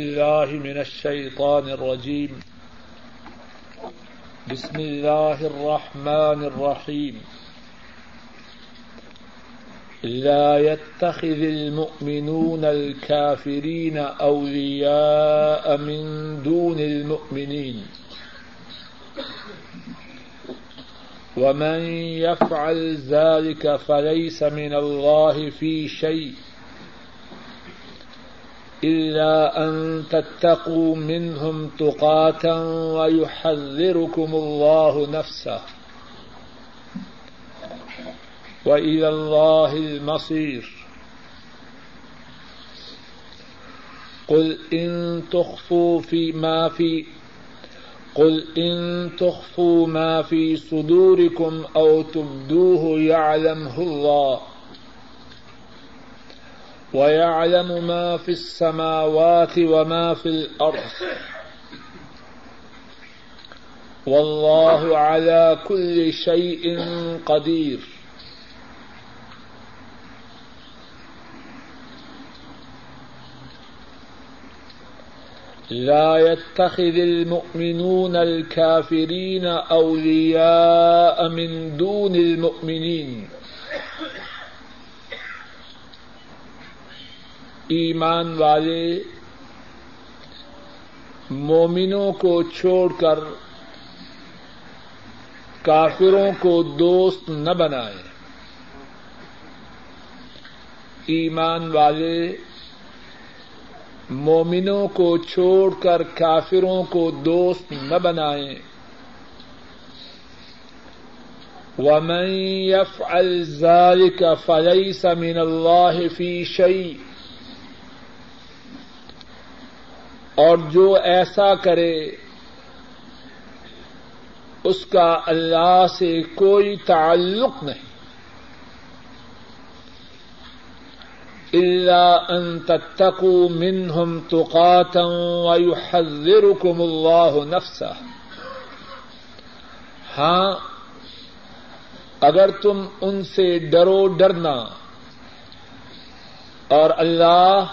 الله من الشيطان الرجيم. بسم الله الرحمن الرحيم. لا يتخذ المؤمنون الكافرين أولياء من دون المؤمنين. ومن يفعل ذلك فليس من الله في شيء. إلا أن تتقوا منهم تقاتا ويحذركم الله نفسه وإلى الله المصير قل إن تخفوا في ما في قل إن تخفوا ما في صدوركم أو تبدوه يعلمه الله ويعلم ما في السماوات وما في الأرض والله على كل شيء قدير لا يتخذ المؤمنون الكافرين أولياء من دون المؤمنين ایمان والے مومنوں کو چھوڑ کر کافروں کو دوست نہ بنائے۔ ایمان والے مومنوں کو چھوڑ کر کافروں کو دوست نہ بنائیں ومن يفعل ذلك فليس من الله في شيء۔ اور جو ایسا کرے، اس کا اللہ سے کوئی تعلق نہیں۔ اللہ ان تتقوا منهم تقاتا ويحذركم الله نفسه۔ ہاں اگر تم ان سے ڈرو، ڈرنا۔ اور اللہ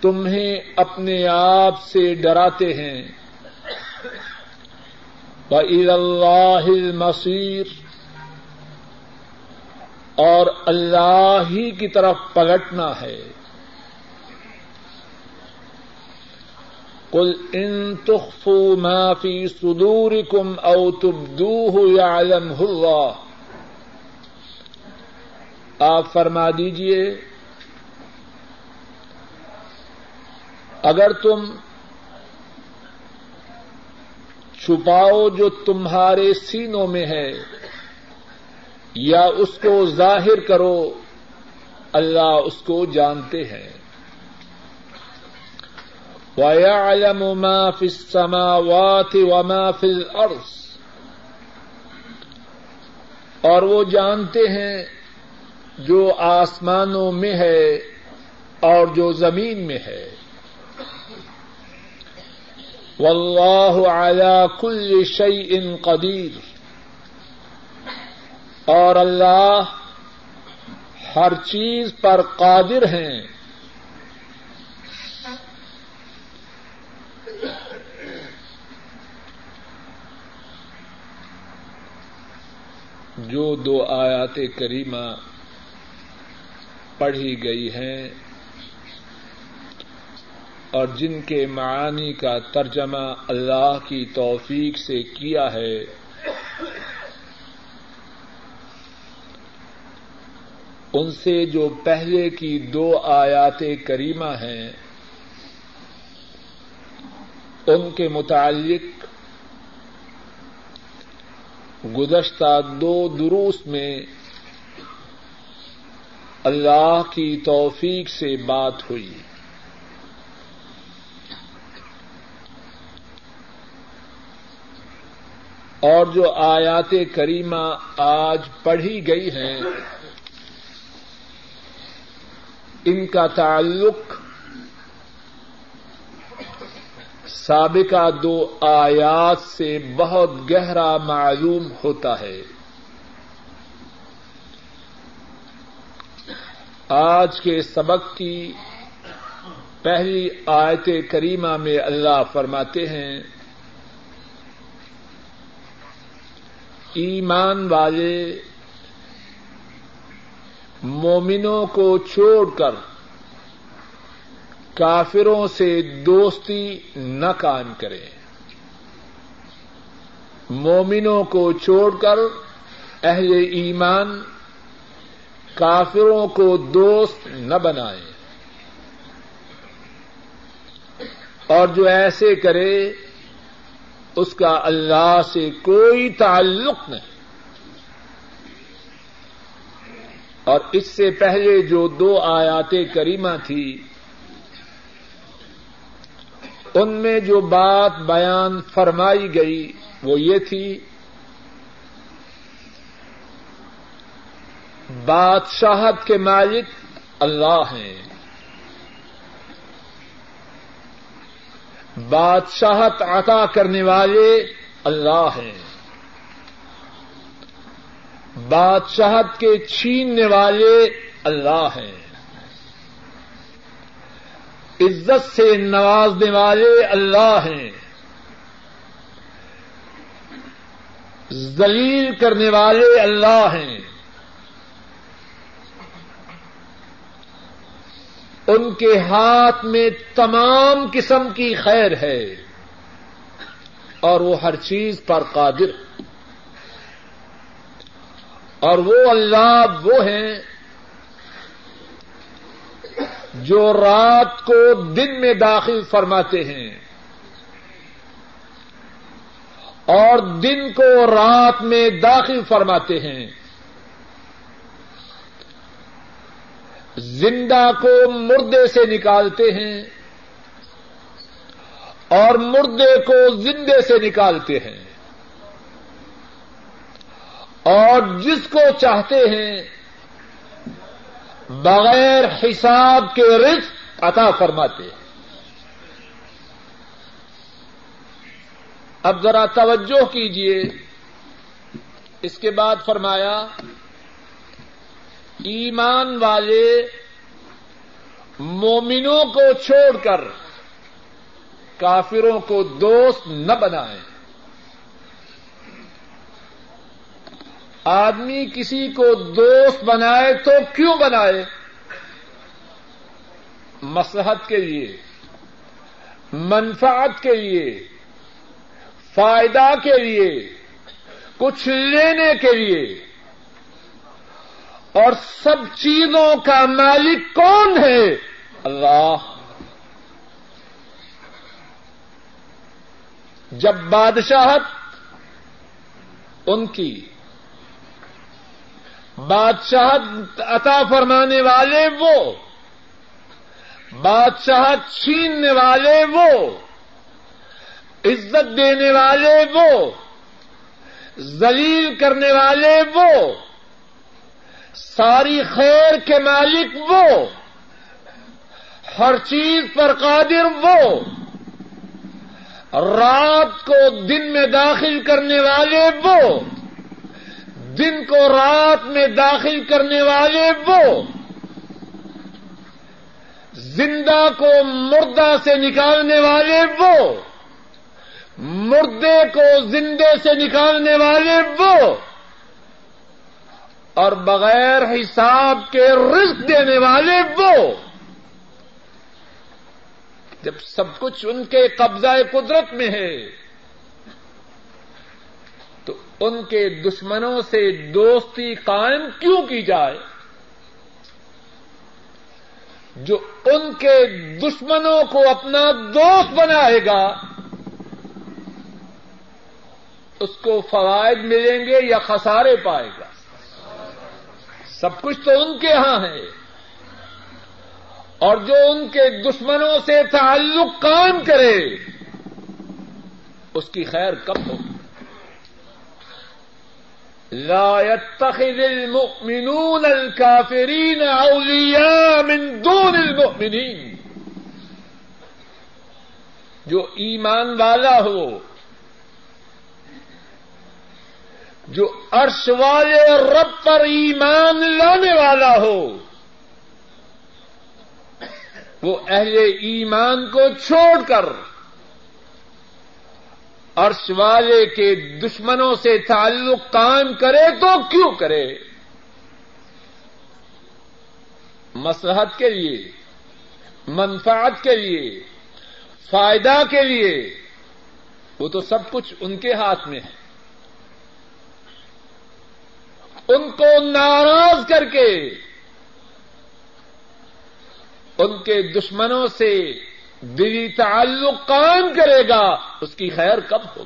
تمہیں اپنے آپ سے ڈراتے ہیں۔ وَإِلَى اللَّهِ اور اللہ ہی کی طرف پلٹنا ہے۔ قل ان تخفوا ما في صدوركم او تبدوه يعلمه الله۔ آپ فرما دیجیے اگر تم چھپاؤ جو تمہارے سینوں میں ہے یا اس کو ظاہر کرو، اللہ اس کو جانتے ہیں۔ وَيَعْلَمُ مَا فِي السَّمَاوَاتِ وَمَا فِي الْأَرْضِ۔ اور وہ جانتے ہیں جو آسمانوں میں ہے اور جو زمین میں ہے۔ واللہ علی کل شیء قدیر۔ اور اللہ ہر چیز پر قادر ہیں۔ جو دو آیات کریمہ پڑھی گئی ہیں اور جن کے معانی کا ترجمہ اللہ کی توفیق سے کیا ہے۔ ان سے جو پہلے کی دو آیات کریمہ ہیں، ان کے متعلق گزشتہ دو دروس میں اللہ کی توفیق سے بات ہوئی۔ اور جو آیات کریمہ آج پڑھی گئی ہیں، ان کا تعلق سابقہ دو آیات سے بہت گہرا معلوم ہوتا ہے۔ آج کے سبق کی پہلی آیت کریمہ میں اللہ فرماتے ہیں ایمان والے مومنوں کو چھوڑ کر کافروں سے دوستی نہ قائم کریں۔ مومنوں کو چھوڑ کر اہل ایمان کافروں کو دوست نہ بنائیں۔ اور جو ایسے کرے اس کا اللہ سے کوئی تعلق نہیں۔ اور اس سے پہلے جو دو آیات کریمہ تھی، ان میں جو بات بیان فرمائی گئی وہ یہ تھی، بادشاہت کے مالک اللہ ہیں۔ بادشاہت عطا کرنے والے اللہ ہیں۔ بادشاہت کے چھیننے والے اللہ ہیں۔ عزت سے نوازنے والے اللہ ہیں۔ ذلیل کرنے والے اللہ ہیں۔ ان کے ہاتھ میں تمام قسم کی خیر ہے اور وہ ہر چیز پر قادر اور وہ اللہ وہ ہیں جو رات کو دن میں داخل فرماتے ہیں اور دن کو رات میں داخل فرماتے ہیں زندہ کو مردے سے نکالتے ہیں اور مردے کو زندے سے نکالتے ہیں اور جس کو چاہتے ہیں بغیر حساب کے رزق عطا فرماتے ہیں۔ اب ذرا توجہ کیجیے اس کے بعد فرمایا ایمان والے مومنوں کو چھوڑ کر کافروں کو دوست نہ بنائیں۔ آدمی کسی کو دوست بنائے تو کیوں بنائے؟ مسحت کے لیے، منفعت کے لیے، فائدہ کے لیے، کچھ لینے کے لیے۔ اور سب چیزوں کا مالک کون ہے؟ اللہ۔ جب بادشاہت ان کی، بادشاہت عطا فرمانے والے وہ، بادشاہت چھیننے والے وہ، عزت دینے والے وہ، ذلیل کرنے والے وہ ساری خیر کے مالک وہ، ہر چیز پر قادر وہ۔ رات کو دن میں داخل کرنے والے وہ، دن کو رات میں داخل کرنے والے وہ۔ زندہ کو مردہ سے نکالنے والے وہ، مردے کو زندے سے نکالنے والے وہ۔ اور بغیر حساب کے رزق دینے والے وہ۔ جب سب کچھ ان کے قبضہ قدرت میں ہے، تو ان کے دشمنوں سے دوستی قائم کیوں کی جائے؟ جو ان کے دشمنوں کو اپنا دوست بنائے گا، اس کو فوائد ملیں گے یا خسارے پائے گا۔ سب کچھ تو ان کے ہاں ہے۔ اور جو ان کے دشمنوں سے تعلق قائم کرے، اس کی خیر کب ہو لا يتخذ المؤمنون الكافرين اولیاء من دون المؤمنین۔ جو ایمان والا ہو جو عرش والے رب پر ایمان لانے والا ہو، وہ اہل ایمان کو چھوڑ کر عرش والے کے دشمنوں سے تعلق قائم کرے تو کیوں کرے؟ مسحت کے لیے، منفعت کے لیے، فائدہ کے لیے، وہ تو سب کچھ ان کے ہاتھ میں ہے۔ ان کو ناراض کر کے، ان کے دشمنوں سے دلی تعلق قائم کرے گا، اس کی خیر کب ہو؟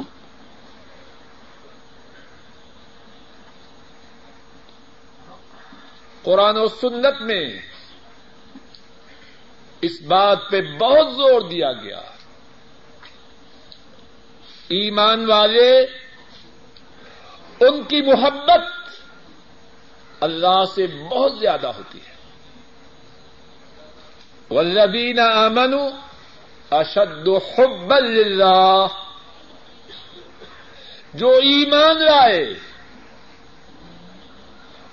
قرآن و سنت میں اس بات پہ بہت زور دیا گیا۔ ایمان والے، ان کی محبت اللہ سے بہت زیادہ ہوتی ہے۔ والذین آمنوا اشد حب اللہ جو ایمان لائے،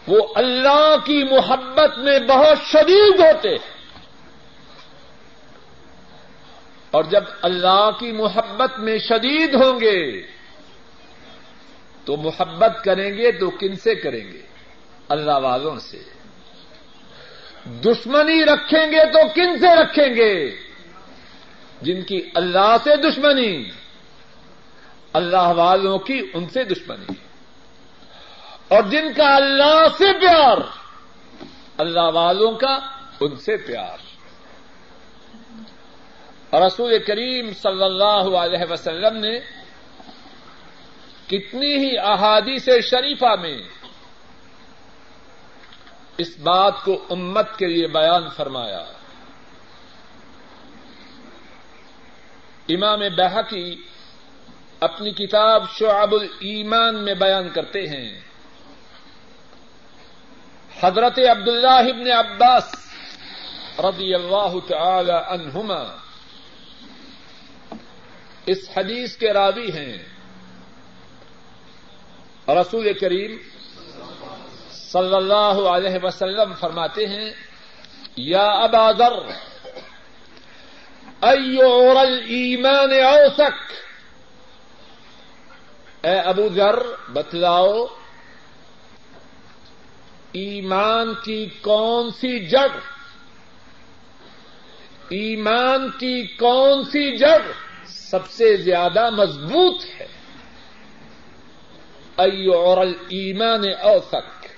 وہ اللہ کی محبت میں بہت شدید ہوتے ہیں۔ اور جب اللہ کی محبت میں شدید ہوں گے، تو محبت کریں گے تو کن سے کریں گے؟ اللہ والوں سے۔ دشمنی رکھیں گے تو کن سے رکھیں گے؟ جن کی اللہ سے دشمنی۔ اللہ والوں کی ان سے دشمنی۔ اور جن کا اللہ سے پیار۔ اللہ والوں کا ان سے پیار۔ رسول کریم صلی اللہ علیہ وسلم نے کتنی ہی احادیث شریفہ میں اس بات کو امت کے لیے بیان فرمایا۔ امام بحقی اپنی کتاب شعب الایمان میں بیان کرتے ہیں۔ حضرت عبداللہ ابن عباس رضی اللہ تعالی عنہما اس حدیث کے راوی ہیں۔ رسول کریم صلی اللہ علیہ وسلم فرماتے ہیں، یا ابا ذر ایور الایمان اوسک؟ اے ابو ذر، بتلاؤ، ایمان کی کون سی جڑ؟ ایمان کی کون سی جڑ سب سے زیادہ مضبوط ہے؟ ایور الایمان اوسک۔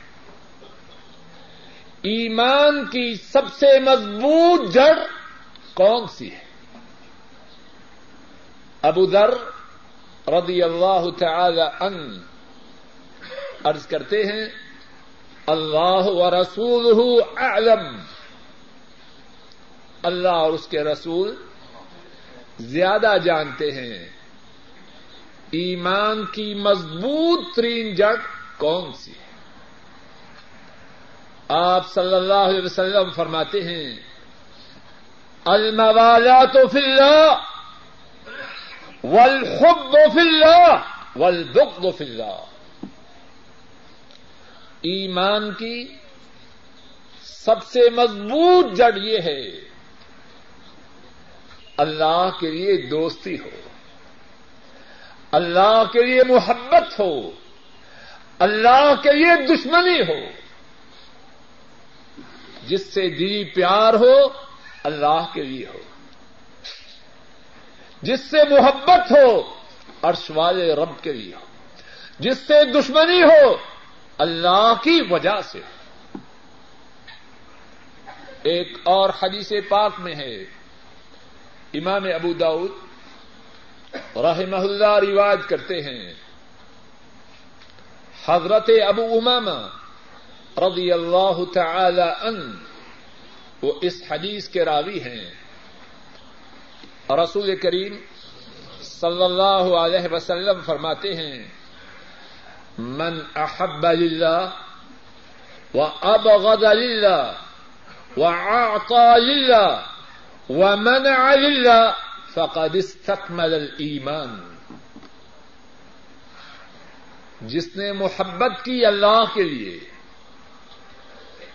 ایمان کی سب سے مضبوط جڑ کون سی ہے؟ ابو ذر رضی اللہ تعالی ان عرض کرتے ہیں، اللہ و رسول اعلم۔ اللہ اور اس کے رسول زیادہ جانتے ہیں۔ ایمان کی مضبوط ترین جڑ کون سی ہے؟ آپ صلی اللہ علیہ وسلم فرماتے ہیں، الموالات فی اللہ والحب فی اللہ والبغض فی اللہ۔ ایمان کی سب سے مضبوط جڑ یہ ہے، اللہ کے لیے دوستی ہو، اللہ کے لیے محبت ہو، اللہ کے لیے دشمنی ہو۔ جس سے دلی پیار ہو، اللہ کے لیے ہو۔ جس سے محبت ہو، عرش والے رب کے لیے ہو۔ جس سے دشمنی ہو، اللہ کی وجہ سے۔ ہو ایک اور حدیث پاک میں ہے۔ امام ابو داؤد رحمہ اللہ رواج کرتے ہیں۔ حضرت ابو امامہ رضی اللہ تعالی ان وہ اس حدیث کے راوی ہیں۔ رسول کریم صلی اللہ علیہ وسلم فرماتے ہیں، من احب للہ و ابغض للہ و آتا للہ و منع للہ فقد استکمل الایمان۔ جس نے محبت کی اللہ کے لیے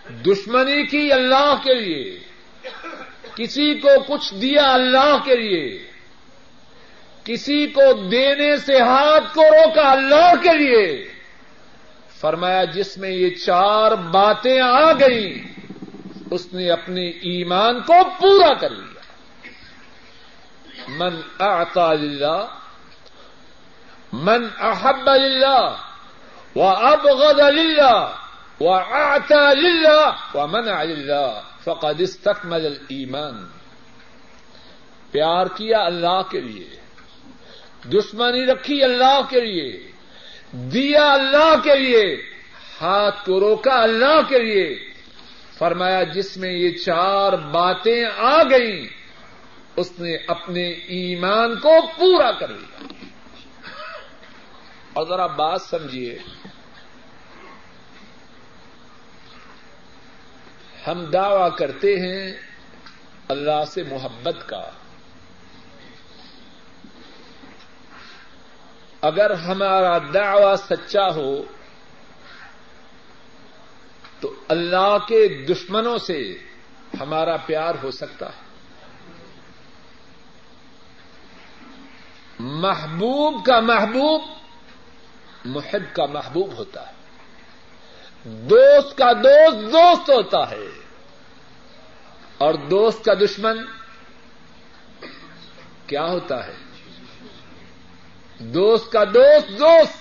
دشمنی کی اللہ کے لیے، کسی کو کچھ دیا اللہ کے لیے، کسی کو دینے سے ہاتھ کو روکا اللہ کے لیے۔ فرمایا، جس میں یہ چار باتیں آ گئیں، اس نے اپنے ایمان کو پورا کر لیا۔ من اعطا للہ، من احب للہ، و ابغض للہ۔ و آتا للہ و من فقد استکمل الایمان پیار کیا اللہ کے لیے، دشمنی رکھی اللہ کے لیے، دیا اللہ کے لیے، ہاتھ کو روکا اللہ کے لیے۔ فرمایا، جس میں یہ چار باتیں آ گئیں، اس نے اپنے ایمان کو پورا کر لیا۔ اور ذرا بات سمجھیے۔ ہم دعوی کرتے ہیں اللہ سے محبت کا۔ اگر ہمارا دعوی سچا ہو، تو اللہ کے دشمنوں سے ہمارا پیار ہو سکتا ہے۔ محبوب کا محبوب، محب کا محبوب ہوتا ہے۔ دوست کا دوست دوست ہوتا ہے اور دوست کا دشمن کیا ہوتا ہے دوست کا دوست دوست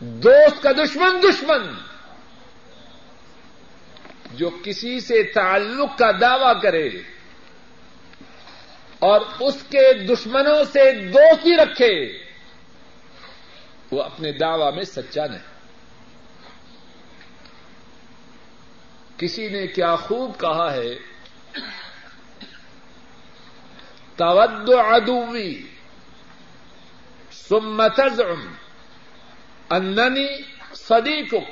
دوست کا دشمن دشمن جو کسی سے تعلق کا دعوی کرے اور اس کے دشمنوں سے دوستی رکھے وہ اپنے دعوی میں سچا نہیں کسی نے کیا خوب کہا ہے؟ تود ادوی ثم تزعم، اننی صدیقک،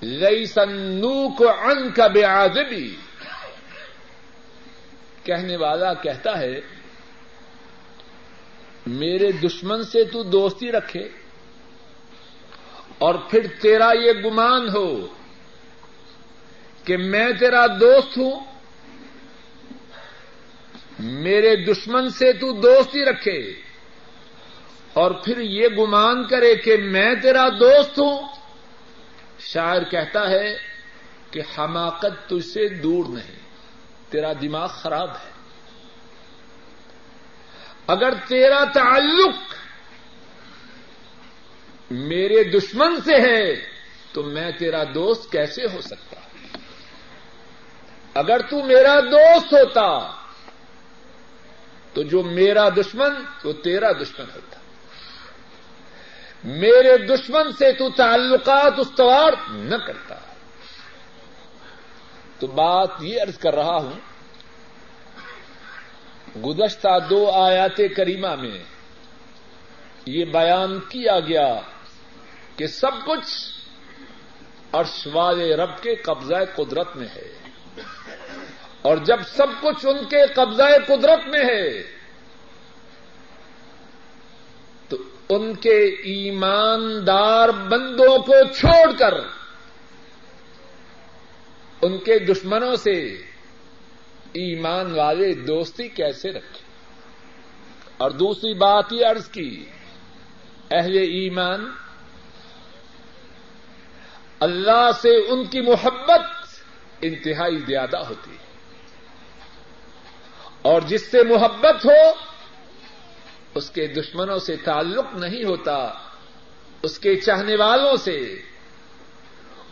لیس النوک عنک بعاذبی کہنے والا کہتا ہے، میرے دشمن سے تو دوستی رکھے اور پھر تیرا یہ گمان ہو۔ کہ میں تیرا دوست ہوں، میرے دشمن سے تو دوستی رکھے، اور پھر یہ گمان کرے کہ میں تیرا دوست ہوں۔ شاعر کہتا ہے کہ حماقت تجھ سے دور نہیں، تیرا دماغ خراب ہے۔ اگر تیرا تعلق میرے دشمن سے ہے، تو میں تیرا دوست کیسے ہو سکتا؟ اگر تو میرا دوست ہوتا تو جو میرا دشمن وہ تیرا دشمن ہوتا۔ میرے دشمن سے تو تعلقات استوار نہ کرتا۔ تو بات یہ ارض کر رہا ہوں، گزشتہ دو آیات کریمہ میں یہ بیان کیا گیا کہ سب کچھ ارشوال رب کے قبضہ قدرت میں ہے۔ اور جب سب کچھ ان کے قبضہ قدرت میں ہے، تو ان کے ایماندار بندوں کو چھوڑ کر، ان کے دشمنوں سے ایمان والے دوستی کیسے رکھے اور دوسری بات یہ عرض کی، اہل ایمان، اللہ سے ان کی محبت انتہائی زیادہ ہوتی ہے۔ اور جس سے محبت ہو، اس کے دشمنوں سے تعلق نہیں ہوتا، اس کے چاہنے والوں سے،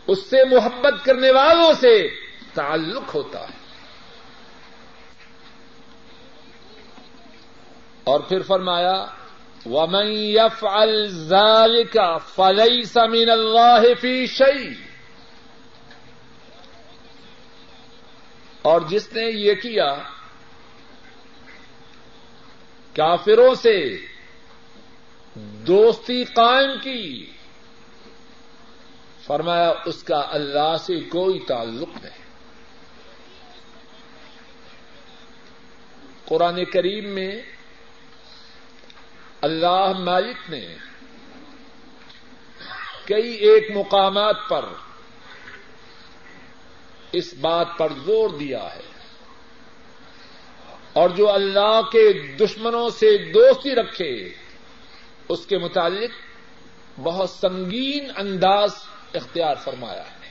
اس سے محبت کرنے والوں سے تعلق ہوتا۔ ہے اور پھر فرمایا، ومن يفعل ذلك فليس من الله في شيء۔ اور جس نے یہ کیا کافروں سے دوستی قائم کی۔ فرمایا، اس کا اللہ سے کوئی تعلق نہیں۔ قرآن کریم میں اللہ مالک نے کئی ایک مقامات پر اس بات پر زور دیا ہے۔ اور جو اللہ کے دشمنوں سے دوستی رکھے، اس کے متعلق بہت سنگین انداز اختیار فرمایا ہے۔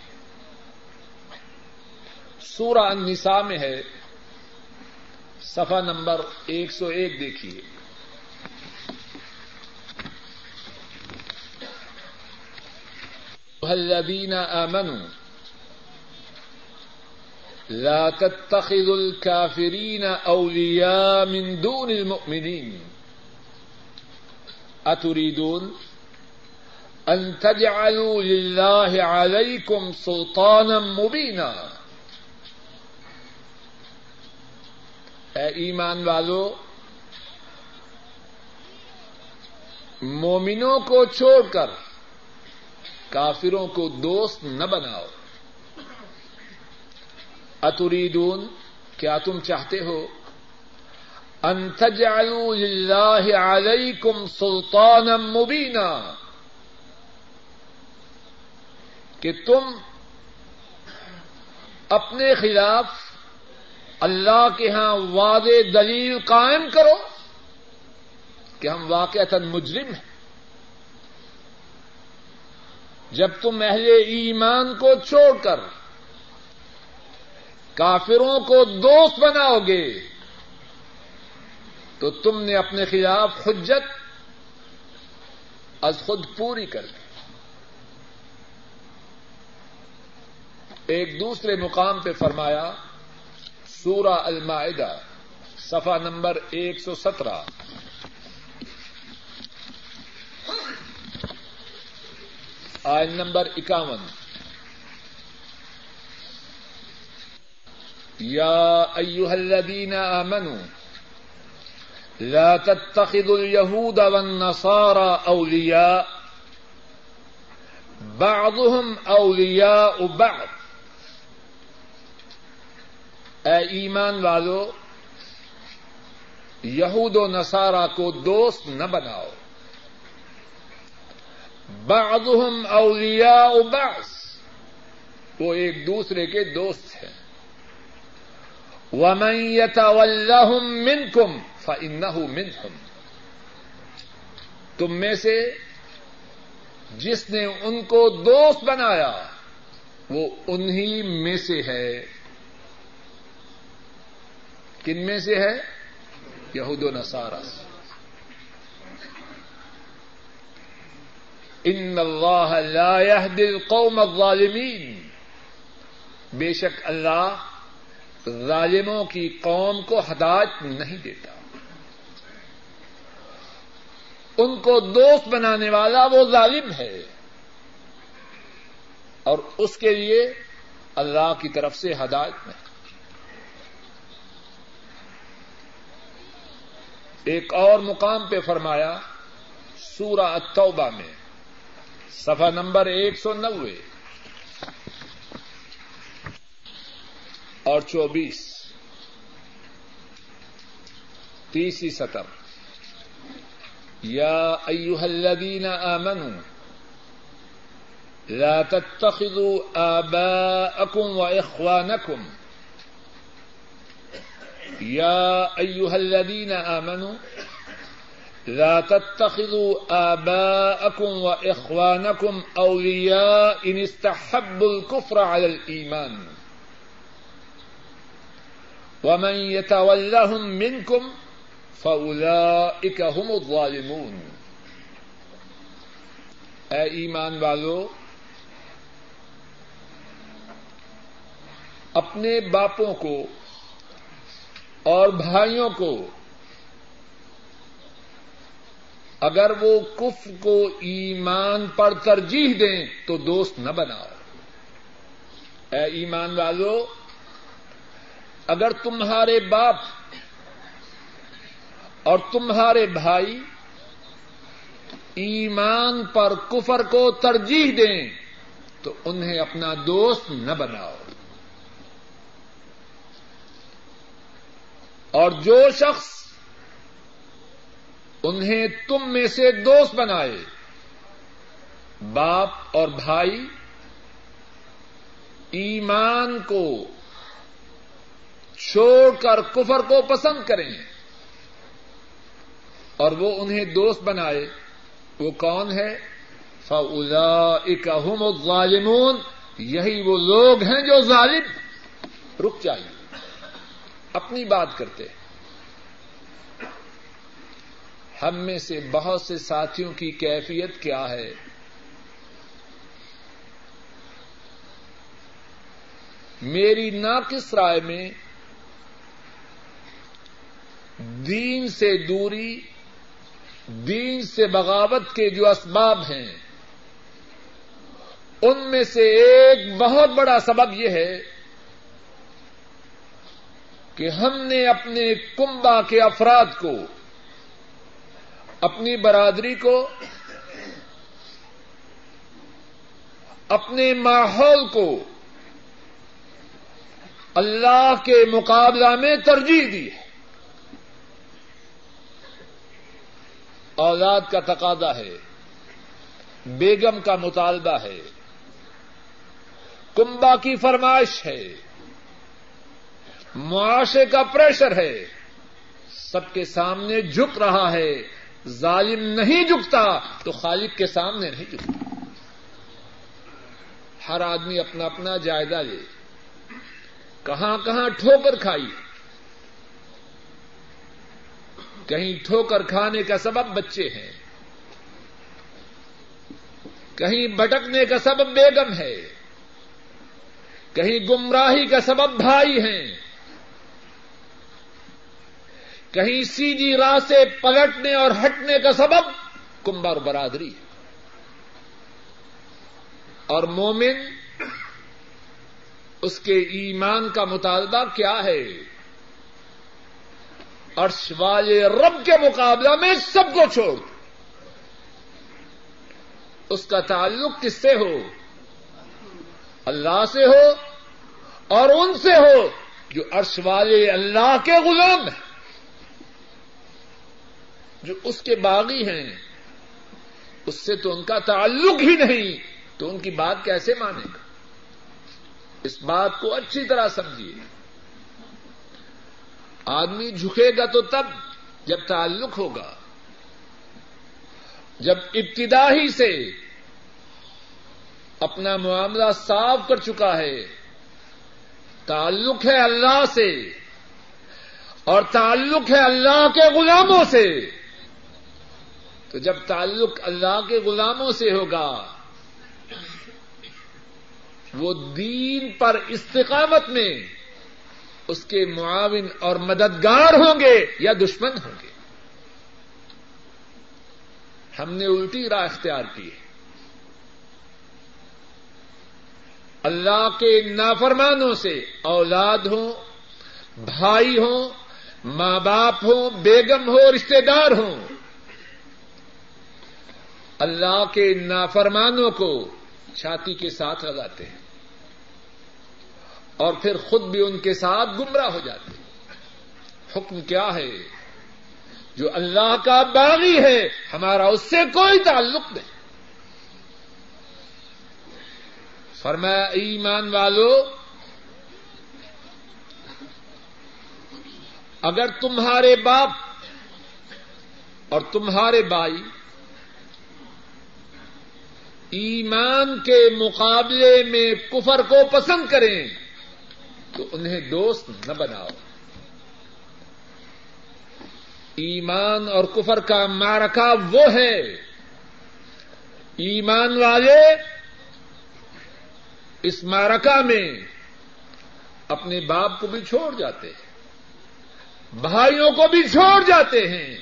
سورہ النساء میں ہے، صفحہ نمبر ایک سو ایک دیکھیے۔ الذين آمنوا لا تتخذوا الكافرين أولياء من دون المؤمنين. أتريدون أن تجعلوا لله عليكم سلطانا مبينا؟ اے ایمان والو، مومنوں کو چھوڑ کر کافروں کو دوست نہ بناؤ۔ اتریدون؟ کیا تم چاہتے ہو؟ انتجعلوا للہ علیکم سلطانا مبینا۔ کہ تم اپنے خلاف اللہ کے ہاں واد دلیل قائم کرو کہ ہم واقعتا مجرم ہیں۔ جب تم اہل ایمان کو چھوڑ کر کافروں کو دوست بناؤ گے، تو تم نے اپنے خلاف حجت از خود پوری کر لی۔ ایک دوسرے مقام پہ فرمایا، سورہ المائدہ، صفحہ نمبر ایک سو سترہ۔ آئن نمبر اکاون۔ یا ایوہ الذین آمنوا لا تتخذوا اليهود والنصارى اولیاء بعضهم اولیاء بعض. اے ایمان والو، یہود و نصارہ کو دوست نہ بناؤ. بعضهم اولیاء بعض. وہ ایک دوسرے کے دوست ہیں. ومن يتولهم منكم فإنه منهم تم میں سے جس نے ان کو دوست بنایا، وہ انہی میں سے ہے۔ کن میں سے ہے؟ یہود و نصارہ۔ سے ان اللہ لا يهدي القوم الظالمین بے شک اللہ ظالموں کی قوم کو ہدایت نہیں دیتا۔ ان کو دوست بنانے والا وہ ظالم ہے۔ اور اس کے لیے اللہ کی طرف سے ہدایت نہیں۔ ایک اور مقام پہ فرمایا، سورہ التوبہ میں، صفحہ نمبر ایک سو نوے۔ اور چوبیس تیسری سطر یا ایوہ الذین آمنوا لا تتخذوا آباءكم وإخوانكم يا أيها الذين آمنوا لا تتخذوا آباءكم وإخوانكم أولياء إن استحبوا الكفر على الإيمان ومن يتولهم منكم فأولئك هم الظالمون اے ایمان والو، اپنے باپوں کو اور بھائیوں کو، اگر وہ کف کو ایمان پر ترجیح دیں تو دوست نہ بناؤ۔ اے ایمان والو اگر تمہارے باپ اور تمہارے بھائی ایمان پر کفر کو ترجیح دیں، تو انہیں اپنا دوست نہ بناؤ۔ اور جو شخص انہیں تم میں سے دوست بنائے، باپ اور بھائی، ایمان کو چھوڑ کر کفر کو پسند کریں اور وہ انہیں دوست بنائے وہ کون ہے فلا اکم ظالمون یہی وہ لوگ ہیں جو ظالم۔ رک جائیے۔ اپنی بات کرتے ہم میں سے بہت سے ساتھیوں کی کیفیت کیا ہے؟ میری ناقص رائے میں دین سے دوری، دین سے بغاوت کے جو اسباب ہیں، ان میں سے ایک بہت بڑا سبب یہ ہے کہ ہم نے اپنے کنبا کے افراد کو، اپنی برادری کو، اپنے ماحول کو اللہ کے مقابلہ میں ترجیح دی ہے۔ اولاد کا تقاضا ہے، بیگم کا مطالبہ ہے کنبا کی فرمائش ہے، معاشرے کا پریشر ہے، سب کے سامنے جھک رہا ہے، ظالم نہیں جھکتا تو خالق کے سامنے نہیں جھکتا۔ ہر آدمی اپنا اپنا جائزہ لے کہاں کہاں ٹھوکر کھائی۔ کہیں ٹھوکر کھانے کا سبب بچے ہیں۔ کہیں بٹکنے کا سبب بیگم ہے۔ کہیں گمراہی کا سبب بھائی ہیں۔ کہیں سیدھی راہ سے پلٹنے اور ہٹنے کا سبب کمبر برادری ہے۔ اور مومن اس کے ایمان کا مطالبہ کیا ہے؟ عرش والے رب کے مقابلہ میں سب کو چھوڑ۔ اس کا تعلق کس سے ہو؟ اللہ سے ہو اور ان سے ہو جو عرش والے اللہ کے غلام ہیں۔ جو اس کے باغی ہیں۔ اس سے تو ان کا تعلق ہی نہیں، تو ان کی بات کیسے مانے گا؟ اس بات کو اچھی طرح سمجھیے۔ آدمی جھکے گا تو تب جب تعلق ہوگا۔ جب ابتدا ہی سے اپنا معاملہ صاف کر چکا ہے، تعلق ہے اللہ سے اور تعلق ہے اللہ کے غلاموں سے، تو جب تعلق اللہ کے غلاموں سے ہوگا، وہ دین پر استقامت میں اس کے معاون اور مددگار ہوں گے یا دشمن ہوں گے؟ ہم نے الٹی راہ اختیار کی ہے۔ اللہ کے نافرمانوں سے اولاد ہوں، بھائی ہوں، ماں باپ ہوں، بیگم ہو رشتے دار ہوں۔ اللہ کے نافرمانوں کو چھاتی کے ساتھ لگاتے ہیں۔ اور پھر خود بھی ان کے ساتھ گمراہ ہو جاتے حکم کیا ہے؟ جو اللہ کا باغی ہے، ہمارا اس سے کوئی تعلق نہیں۔ فرمایا ایمان والو، اگر تمہارے باپ اور تمہارے بھائی ایمان کے مقابلے میں کفر کو پسند کریں تو انہیں دوست نہ بناؤ۔ ایمان اور کفر کا مارکا وہ ہے۔ ایمان والے اس مارکا میں اپنے باپ کو بھی چھوڑ جاتے ہیں، بھائیوں کو بھی چھوڑ جاتے ہیں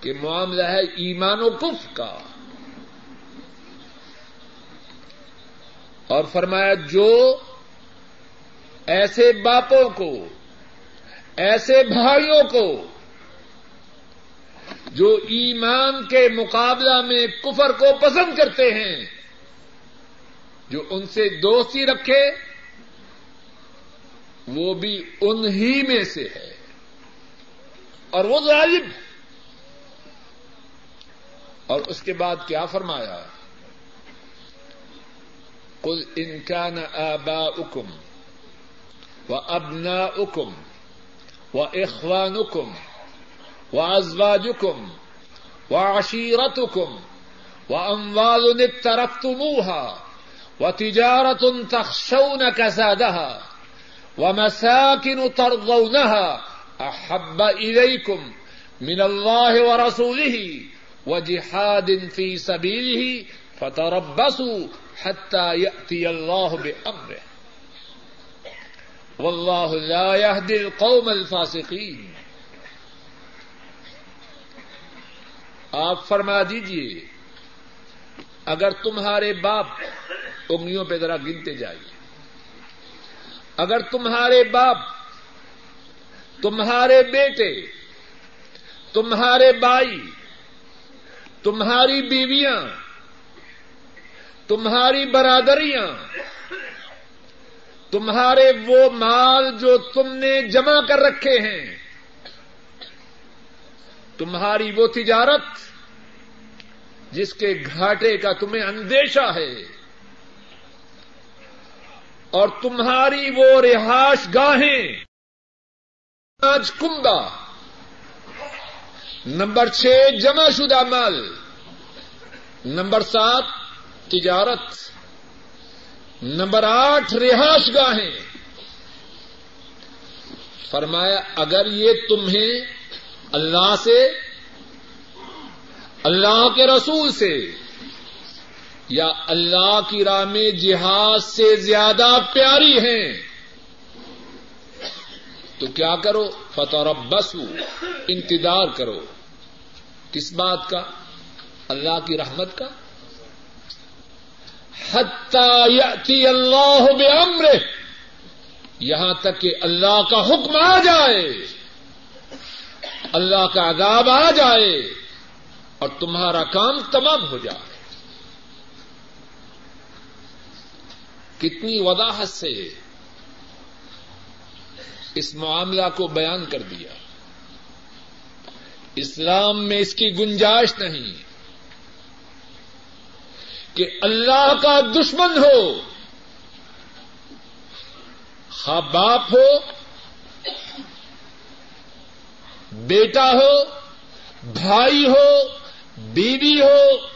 کہ معاملہ ہے ایمان و کف کا۔ اور فرمایا، جو ایسے باپوں کو، ایسے بھائیوں کو، جو ایمان کے مقابلہ میں کفر کو پسند کرتے ہیں، جو ان سے دوستی رکھے، وہ بھی انہی میں سے ہے۔ اور وہ غالب۔ اور اس کے بعد کیا فرمایا قل ان كان آباؤكم و ابنا اکم و اخوان اکم و ازواج اکم و عشیرت اکم و اموال ترفتموها و تجارت تخشون كسادها ومساكن ترضونها أحب إليكم من الله ورسوله وجهاد في سبيله فتربصوا حتى يأتي الله بأمره. والله لا يهدي القوم الفاسقين. آپ فرما دیجیے، اگر تمہارے باپ انگلیوں پہ ذرا گنتے جائیے اگر تمہارے باپ، تمہارے بیٹے، تمہارے بھائی، تمہاری بیویاں تمہاری برادریاں، تمہارے وہ مال جو تم نے جمع کر رکھے ہیں، تمہاری وہ تجارت جس کے گھاٹے کا تمہیں اندیشہ ہے، اور تمہاری وہ رہائش گاہیں۔ آج کمبا نمبر چھ، جمع شدہ مال۔ نمبر سات تجارت نمبر آٹھ رہائش گاہیں۔ فرمایا، اگر یہ تمہیں اللہ سے، اللہ کے رسول سے یا اللہ کی راہ میں جہاد سے زیادہ پیاری ہیں، تو کیا کرو؟ فتح ربس انتظار کرو۔ کس بات کا؟ اللہ کی رحمت کا؟ حتی اللہ بمر یہاں تک کہ اللہ کا حکم آ جائے، اللہ کا عذاب آ جائے اور تمہارا کام تمام ہو جائے۔ کتنی وضاحت سے اس معاملہ کو بیان کر دیا۔ اسلام میں اس کی گنجائش نہیں۔ کہ اللہ کا دشمن ہو۔ خواہ باپ ہو، بیٹا ہو، بھائی ہو، بیوی ہو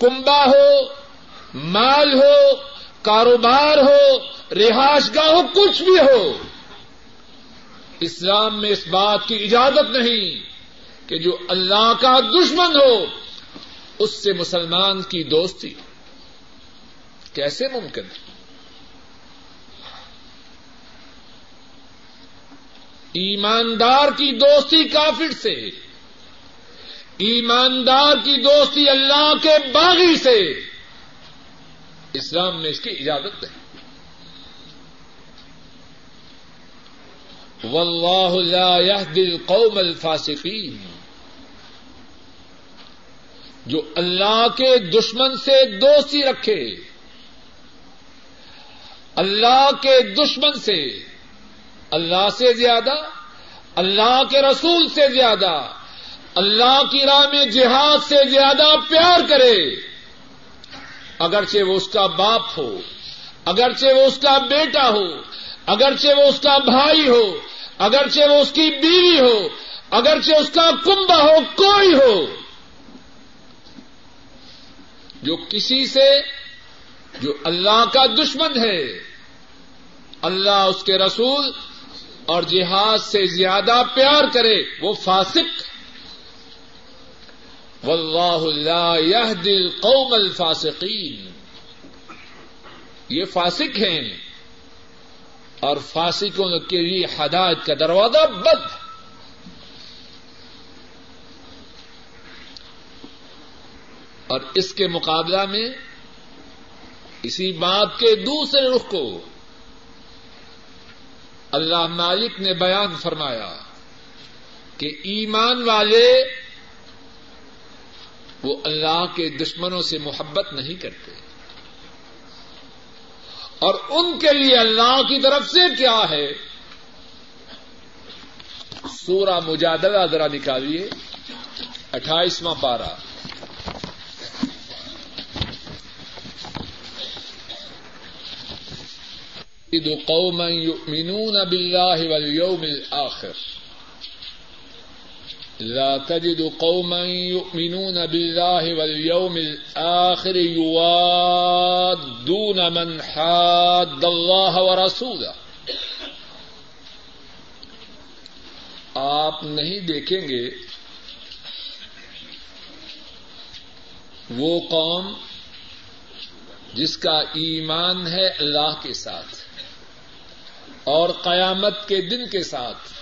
کنبا ہو، مال ہو، کاروبار ہو، رہائش گاہ ہو، کچھ بھی ہو۔ اسلام میں اس بات کی اجازت نہیں کہ جو اللہ کا دشمن ہو، اس سے مسلمان کی دوستی۔ کیسے ممکن ہے ایماندار کی دوستی کافر سے، ایماندار کی دوستی اللہ کے باغی سے۔ اسلام میں اس کی اجازت نہیں واللہ لا يهدي القوم الفاسقین۔ جو اللہ کے دشمن سے دوستی رکھے۔ اللہ کے دشمن سے، اللہ سے زیادہ، اللہ کے رسول سے زیادہ، اللہ کی راہ میں جہاد سے زیادہ پیار کرے۔ اگرچہ وہ اس کا باپ ہو، اگرچہ وہ اس کا بیٹا ہو، اگرچہ وہ اس کا بھائی ہو، اگرچہ وہ اس کی بیوی ہو، اگرچہ اس کا کنبا ہو، کوئی ہو۔ جو کسی سے، جو اللہ کا دشمن ہے اللہ اس کے رسول اور جہاد سے زیادہ پیار کرے، وہ فاسق۔ واللہ لا يهدي القوم الفاسقین۔ یہ فاسق ہیں۔ اور فاسقوں کے لیے ہدایت کا دروازہ بند۔ اور اس کے مقابلہ میں اسی بات کے دوسرے رخ کو اللہ مالک نے بیان فرمایا کہ ایمان والے وہ اللہ کے دشمنوں سے محبت نہیں کرتے۔ اور ان کے لیے اللہ کی طرف سے کیا ہے؟ سورہ مجادلہ ذرا نکالیے، اٹھائیسواں پارہ۔ قوما يؤمنون بالله واليوم الآخر. لا تجد قوما يؤمنون بالله واليوم الآخر يوادون من حاد الله ورسوله. آپ نہیں دیکھیں گے وہ قوم جس کا ایمان ہے اللہ کے ساتھ. اور قیامت کے دن کے ساتھ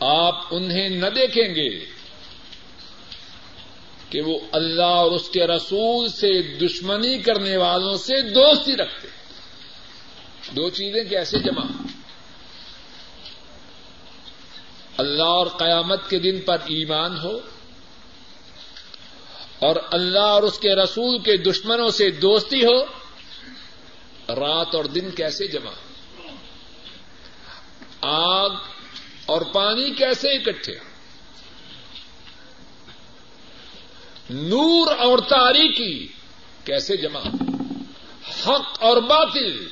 آپ انہیں نہ دیکھیں گے کہ وہ اللہ اور اس کے رسول سے دشمنی کرنے والوں سے دوستی رکھتے دو چیزیں کیسے جمع؟ اللہ اور قیامت کے دن پر ایمان ہو اور اللہ اور اس کے رسول کے دشمنوں سے دوستی ہو رات اور دن کیسے جمع؟ آگ اور پانی کیسے اکٹھے؟ نور اور تاریخی کیسے جمع؟ حق اور باطل،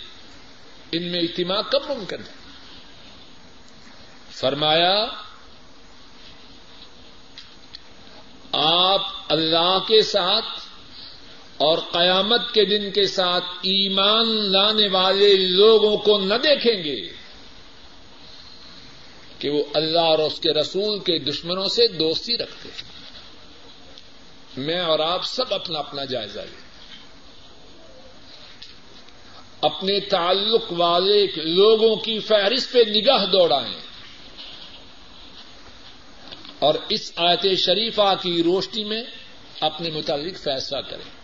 ان میں اجتماع کب ممکن ہے؟ فرمایا، آپ اللہ کے ساتھ اور قیامت کے دن کے ساتھ ایمان لانے والے لوگوں کو نہ دیکھیں گے کہ وہ اللہ اور اس کے رسول کے دشمنوں سے دوستی رکھتے ہیں۔ میں اور آپ سب اپنا اپنا جائزہ لیں۔ اپنے تعلق والے لوگوں کی فہرست پہ نگاہ دوڑائیں۔ اور اس آیت شریفہ کی روشنی میں اپنے متعلق فیصلہ کریں۔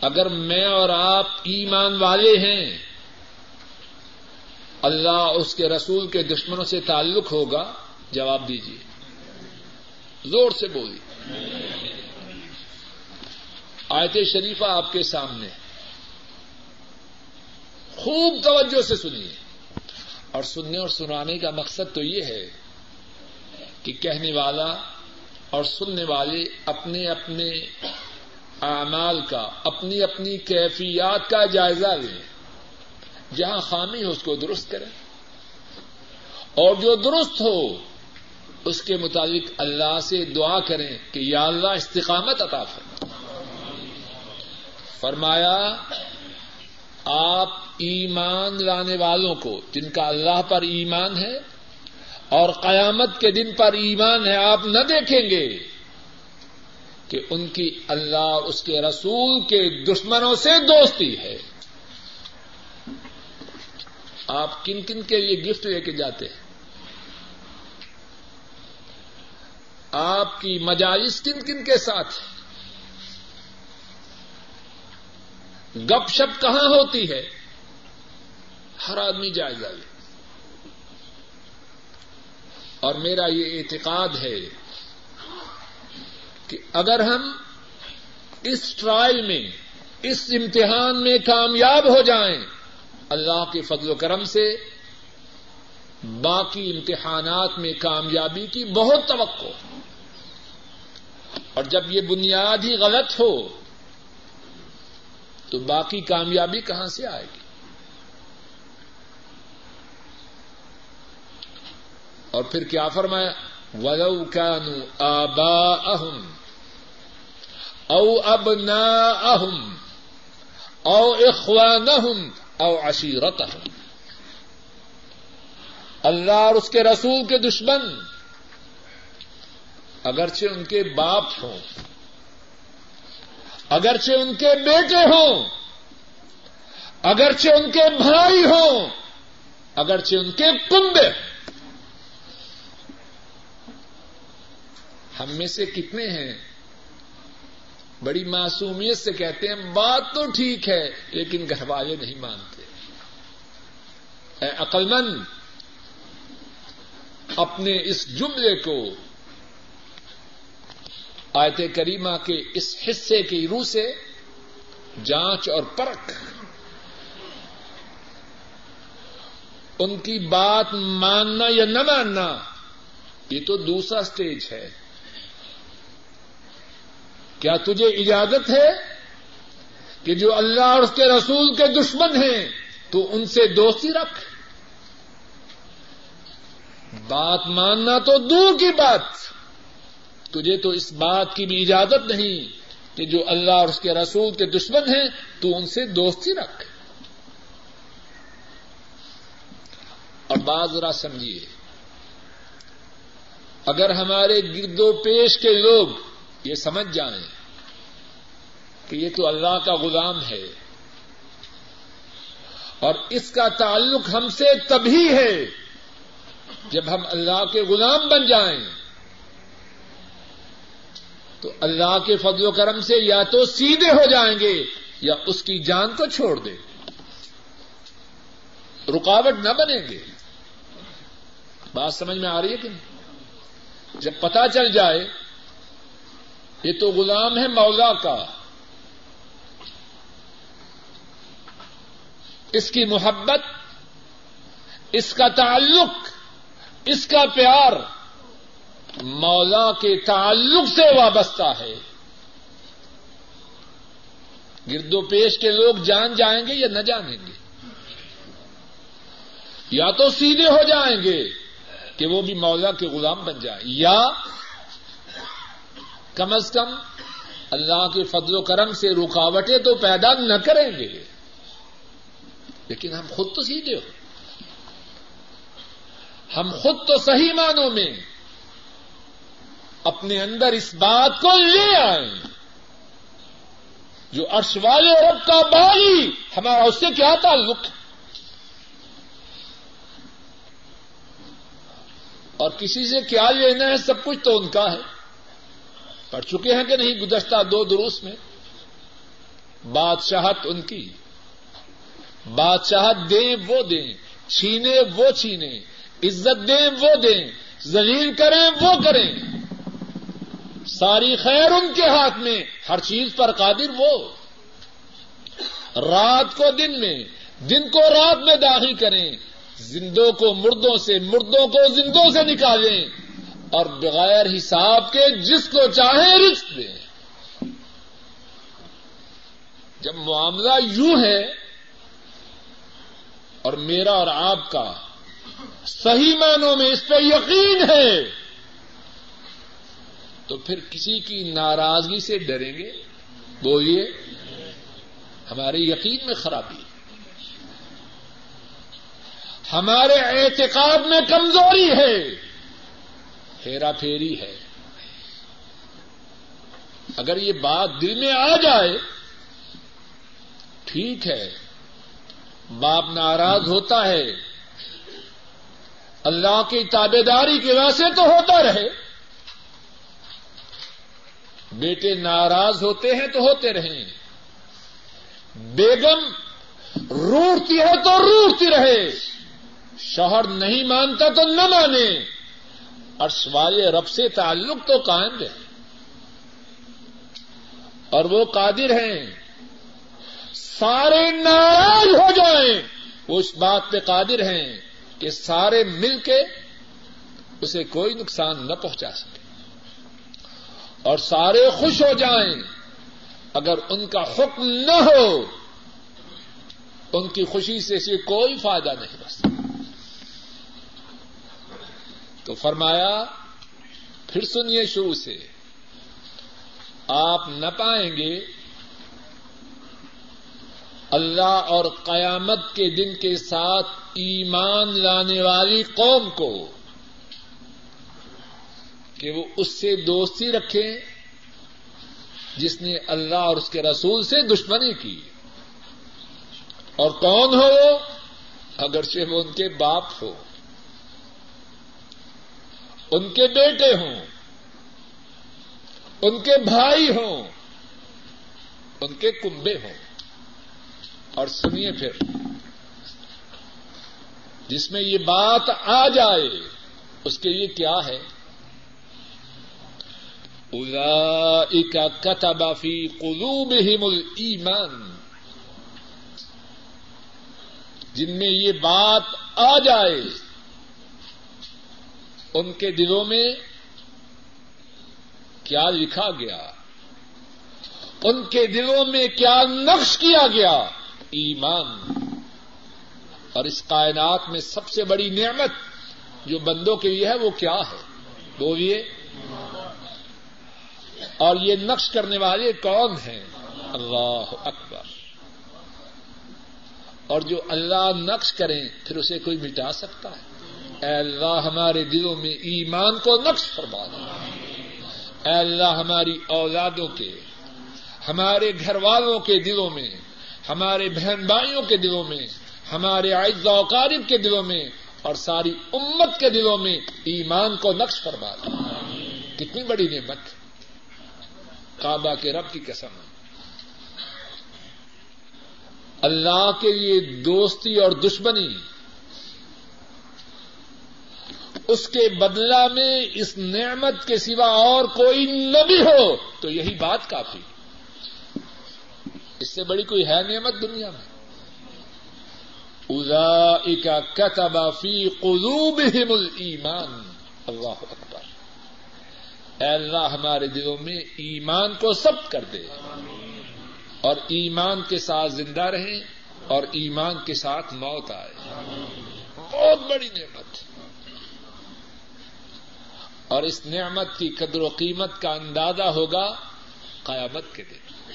اگر میں اور آپ ایمان والے ہیں، اللہ اس کے رسول کے دشمنوں سے تعلق ہوگا، جواب دیجیے زور سے بولیے۔ آیت شریفہ آپ کے سامنے۔ خوب توجہ سے سنیے۔ اور سننے اور سنانے کا مقصد تو یہ ہے کہ کہنے والا اور سننے والے اپنے اپنے اعمال کا، اپنی اپنی کیفیات کا جائزہ لیں جہاں خامی ہو اس کو درست کریں اور جو درست ہو، اس کے مطابق اللہ سے دعا کریں کہ یا اللہ استقامت عطا فرما۔ فرمایا، آپ ایمان لانے والوں کو، جن کا اللہ پر ایمان ہے اور قیامت کے دن پر ایمان ہے، آپ نہ دیکھیں گے۔ کہ ان کی اللہ اس کے رسول کے دشمنوں سے دوستی ہے۔ آپ کن کن کے لیے گفٹ لے کے جاتے ہیں؟ آپ کی مجالس کن کن کے ساتھ گپ شپ کہاں ہوتی ہے؟ ہر آدمی جائزہ لے اور میرا یہ اعتقاد ہے کہ اگر ہم اس ٹرائل میں، اس امتحان میں کامیاب ہو جائیں، اللہ کے فضل و کرم سے باقی امتحانات میں کامیابی کی بہت توقع اور جب یہ بنیاد ہی غلط ہو، تو باقی کامیابی کہاں سے آئے گی؟ اور پھر کیا فرمایا؟ ولو كانوا آباءهم او ابناءهم او اخوانهم او عشیرتهم۔ اللہ اور اس کے رسول کے دشمن۔ اگرچہ ان کے باپ ہوں، اگرچہ ان کے بیٹے ہوں، اگرچہ ان کے بھائی ہوں، اگرچہ ان کے کنبے۔ ہوں ہم میں سے کتنے ہیں؟ بڑی معصومیت سے کہتے ہیں، بات تو ٹھیک ہے، لیکن گھر والے نہیں مانتے۔ اے عقلمند اپنے اس جملے کو آیت کریمہ کے اس حصے کی روح سے جانچ اور پرکھ۔ ان کی بات ماننا یا نہ ماننا، یہ تو دوسرا اسٹیج ہے۔ کیا تجھے اجازت ہے کہ جو اللہ اور اس کے رسول کے دشمن ہیں، تو ان سے دوستی رکھ؟ بات ماننا تو دور کی بات۔ تجھے تو اس بات کی بھی اجازت نہیں کہ جو اللہ اور اس کے رسول کے دشمن ہیں، تو ان سے دوستی رکھ۔ اور بات ذرا سمجھیے، اگر ہمارے گرد و پیش کے لوگ یہ سمجھ جائیں کہ یہ تو اللہ کا غلام ہے اور اس کا تعلق ہم سے تبھی ہے جب ہم اللہ کے غلام بن جائیں۔ تو اللہ کے فضل و کرم سے یا تو سیدھے ہو جائیں گے یا اس کی جان کو چھوڑ دیں۔ رکاوٹ نہ بنیں گے۔ بات سمجھ میں آ رہی ہے کہ نہیں؟ جب پتا چل جائے یہ تو غلام ہے مولا کا۔ اس کی محبت، اس کا تعلق، اس کا پیار مولا کے تعلق سے وابستہ ہے۔ گرد و پیش کے لوگ جان جائیں گے یا نہ جانیں گے؟ یا تو سیدھے ہو جائیں گے کہ وہ بھی مولا کے غلام بن جائیں، یا کم از کم اللہ کے فضل و کرم سے رکاوٹیں تو پیدا نہ کریں گے۔ لیکن ہم خود تو سیدھے ہو۔ ہم خود تو صحیح معنوں میں اپنے اندر اس بات کو لے آئیں۔ جو عرش والے رب کا باغی، ہمارا اس سے کیا تعلق؟ اور کسی سے کیا لینا ہے؟ سب کچھ تو ان کا ہے۔ پڑھ چکے ہیں کہ نہیں؟ گزشتہ دو دروس میں بادشاہت ان کی، بادشاہت دیں وہ دیں، چھینے وہ چھینے، عزت دیں وہ دیں، زلیل کریں وہ کریں۔ ساری خیر ان کے ہاتھ میں، ہر چیز پر قادر وہ۔ رات کو دن میں، دن کو رات میں داخل کریں۔ زندوں کو مردوں سے، مردوں کو زندوں سے نکالیں۔ اور بغیر حساب کے جس کو چاہیں رزق دیں جب معاملہ یوں ہے اور میرا اور آپ کا صحیح معنوں میں اس پہ یقین ہے، تو پھر کسی کی ناراضگی سے ڈریں گے۔ بولیے، ہمارے یقین میں خرابی ہمارے اعتقاد میں کمزوری ہے۔ ہیرا پھیری ہے۔ اگر یہ بات دل میں آ جائے، ٹھیک ہے۔ باپ ناراض ہوتا ہے۔ اللہ کی تابے داری کی وجہ سے تو ہوتا رہے۔ بیٹے ناراض ہوتے ہیں تو ہوتے رہیں۔ بیگم روٹتی ہے تو روٹتی رہے۔ شوہر نہیں مانتا تو نہ مانے۔ اور سوائے رب سے تعلق تو قائم رہے اور وہ قادر ہیں۔ سارے ناراض ہو جائیں۔ وہ اس بات پہ قادر ہیں کہ سارے مل کے اسے کوئی نقصان نہ پہنچا سکے۔ اور سارے خوش ہو جائیں۔ اگر ان کا حکم نہ ہو، ان کی خوشی سے اسے کوئی فائدہ نہیں بس۔ تو فرمایا، پھر سنیے شروع سے۔ آپ نہ پائیں گے اللہ اور قیامت کے دن کے ساتھ ایمان لانے والی قوم کو کہ وہ اس سے دوستی رکھیں جس نے اللہ اور اس کے رسول سے دشمنی کی۔ اور کون ہو وہ؟ اگرچہ وہ ان کے باپ ہو ان کے بیٹے ہوں، ان کے بھائی ہوں، ان کے کنبے ہوں۔ اور سنیے پھر، جس میں یہ بات آ جائے، اس کے لیے کیا ہے؟ كتب في قلوبهم الایمان۔ جن میں یہ بات آ جائے ان کے دلوں میں کیا لکھا گیا؟ ان کے دلوں میں کیا نقش کیا گیا؟ ایمان۔ اور اس کائنات میں سب سے بڑی نعمت جو بندوں کے لیے ہے وہ کیا ہے؟ وہ یہ اور یہ نقش کرنے والے کون ہیں؟ اللہ اکبر۔ اور جو اللہ نقش کریں، پھر اسے کوئی مٹا سکتا ہے؟ اے اللہ ہمارے دلوں میں ایمان کو نقش فرما دے۔ اے اللہ ہماری اولادوں کے، ہمارے گھر والوں کے دلوں میں، ہمارے بہن بھائیوں کے دلوں میں، ہمارے عائد و قارب کے دلوں میں اور ساری امت کے دلوں میں ایمان کو نقش فرما دے۔ کتنی بڑی نعمت۔ کعبہ کے رب کی قسم۔ اللہ کے لیے دوستی اور دشمنی اس کے بدلہ میں اس نعمت کے سوا اور کوئی نبی ہو، تو یہی بات کافی اس سے بڑی کوئی ہے نعمت دنیا میں؟ ادا کا فی قلوب ایمان اللہ اکبر۔ اے اللہ ہمارے دلوں میں ایمان کو سب کر دے۔ اور ایمان کے ساتھ زندہ رہیں اور ایمان کے ساتھ موت آئے۔ بہت بڑی نعمت۔ اور اس نعمت کی قدر و قیمت کا اندازہ ہوگا قیامت کے دن۔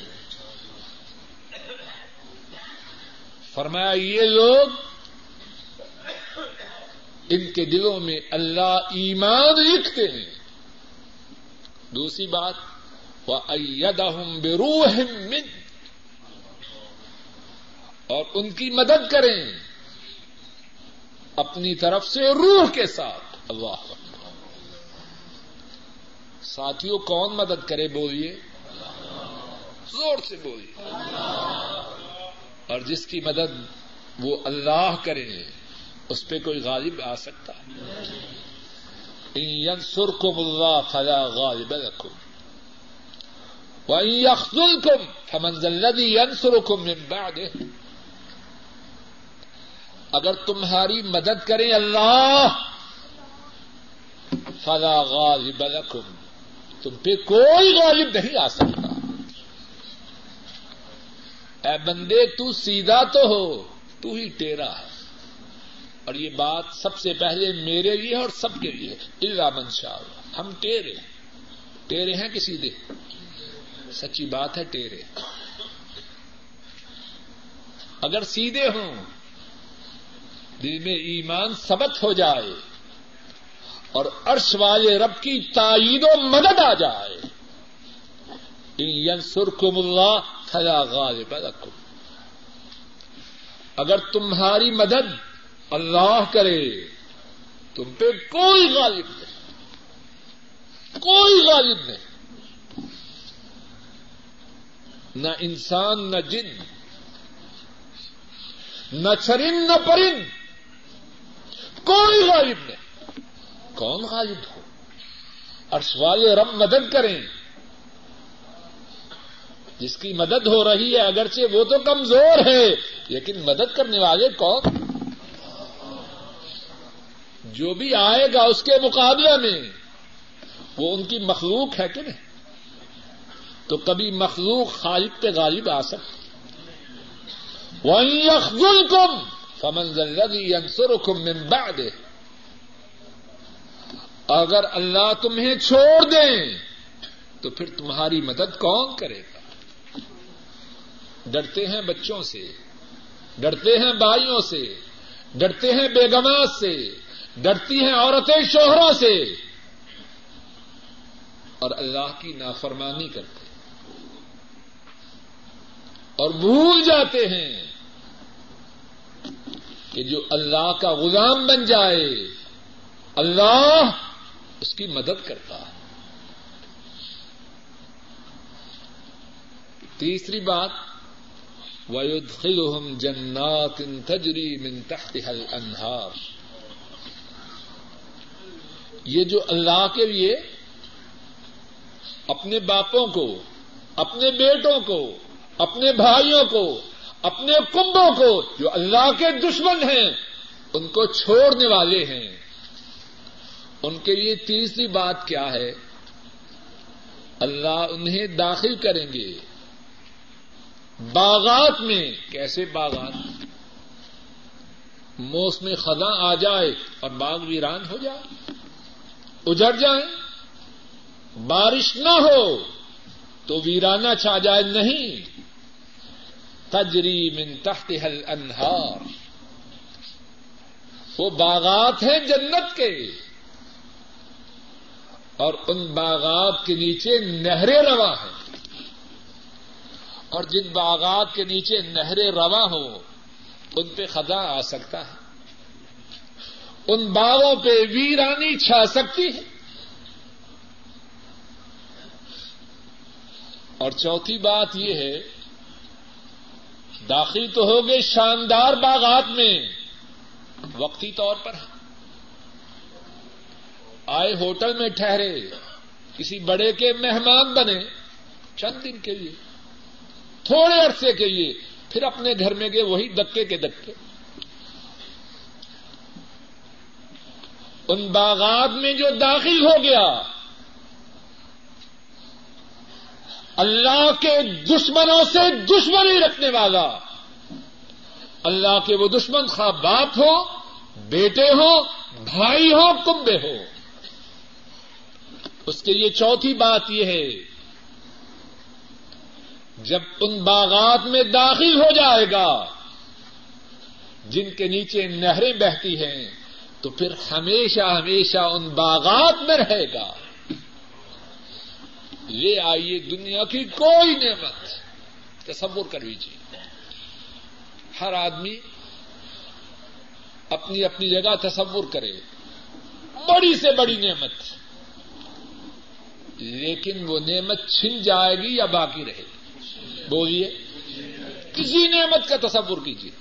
فرمایا، یہ لوگ ان کے دلوں میں اللہ ایمان لکھتے ہیں۔ دوسری بات وہ ایدہم بروح من۔ اور ان کی مدد کریں۔ اپنی طرف سے روح کے ساتھ۔ اللہ ساتھیوں کون مدد کرے بولیے؟ زور سے بولیے۔ اور جس کی مدد وہ اللہ کرے اس پہ کوئی غالب آ سکتا۔ ينصركم الله فلا غالب لكم وإن يخذلكم فمن ذا الذي ينصركم اگر تمہاری مدد کریں اللہ، فلا غالب لكم تم پہ کوئی غالب نہیں آ سکتا۔ اے بندے، تو سیدھا تو ہو، تو ہی ٹیرا ہے۔ اور یہ بات سب سے پہلے میرے لیے اور سب کے لیے اللہ۔ منشا ہم ٹیرے ٹیرے ہیں کہ سیدھے؟ سچی بات ہے، ٹیرے۔ اگر سیدھے ہوں، دل میں ایمان سبت ہو جائے اور عرش والے رب کی تائید و مدد آ جائے۔ سرکم اللہ تھا غالب اگر تمہاری مدد اللہ کرے، تم پہ کوئی غالب نہیں۔ کوئی غالب نہیں۔ نہ انسان، نہ جن۔ نہ چرند، نہ پرند۔ کوئی غالب نہیں۔ کون غالب ہو؟ ارش والے رب مدد کریں۔ جس کی مدد ہو رہی ہے، اگرچہ وہ تو کمزور ہے، لیکن مدد کرنے والے کون؟ جو بھی آئے گا اس کے مقابلے میں، وہ ان کی مخلوق ہے کہ نہیں؟ تو کبھی مخلوق خالق پہ غالب آ سکتی وہیں اخذل کم فمن انسر کم ممبا اگر اللہ تمہیں چھوڑ دیں، تو پھر تمہاری مدد کون کرے گا؟ ڈرتے ہیں بچوں سے، ڈرتے ہیں بھائیوں سے، ڈرتے ہیں بیگمات سے، ڈرتی ہیں عورتیں شوہروں سے۔ اور اللہ کی نافرمانی کرتے اور بھول جاتے ہیں کہ جو اللہ کا غلام بن جائے، اللہ اس کی مدد کرتا ہے۔ تیسری بات، وَيُدْخِلُهُمْ جَنَّاتٍ تَجْرِي مِن تَحْتِهَا الْأَنْهَارِ۔ یہ جو اللہ کے لیے اپنے باپوں کو، اپنے بیٹوں کو، اپنے بھائیوں کو، اپنے کنبوں کو جو اللہ کے دشمن ہیں، ان کو چھوڑنے والے ہیں۔ ان کے لیے تیسری بات کیا ہے؟ اللہ انہیں داخل کریں گے۔ باغات میں، کیسے باغات؟ موسم خزاں آ جائے اور باغ ویران ہو جائے۔ اجڑ جائیں۔ بارش نہ ہو تو ویرانہ چھا جائے نہیں۔ تجری من تحت الانہار۔ وہ باغات ہیں جنت کے۔ اور ان باغات کے نیچے نہریں روا ہیں۔ اور جن باغات کے نیچے نہریں روا ہو ان پہ خدا آ سکتا ہے۔ ان باغوں پہ ویرانی چھا سکتی ہے۔ اور چوتھی بات یہ ہے، داخل تو ہو گئے شاندار باغات میں، وقتی طور پر۔ آئے ہوٹل میں ٹھہرے، کسی بڑے کے مہمان بنے چند دن کے لیے، تھوڑے عرصے کے لیے، پھر اپنے گھر میں گئے، وہی دکے کے دکے۔ ان باغات میں جو داخل ہو گیا، اللہ کے دشمنوں سے دشمنی رکھنے والا، اللہ کے وہ دشمن خواہ باپ ہو، بیٹے ہو، بھائی ہو کمبے ہو۔ اس کے لیے چوتھی بات یہ ہے، جب ان باغات میں داخل ہو جائے گا، جن کے نیچے نہریں بہتی ہیں، تو پھر ہمیشہ ہمیشہ ان باغات میں رہے گا۔ لے آئیے دنیا کی کوئی نعمت۔ تصور کر لیجیے ہر آدمی اپنی اپنی جگہ تصور کرے۔ بڑی سے بڑی نعمت۔ لیکن وہ نعمت چھن جائے گی یا باقی رہے گی؟ بولیے۔ کسی نعمت کا تصور کیجیے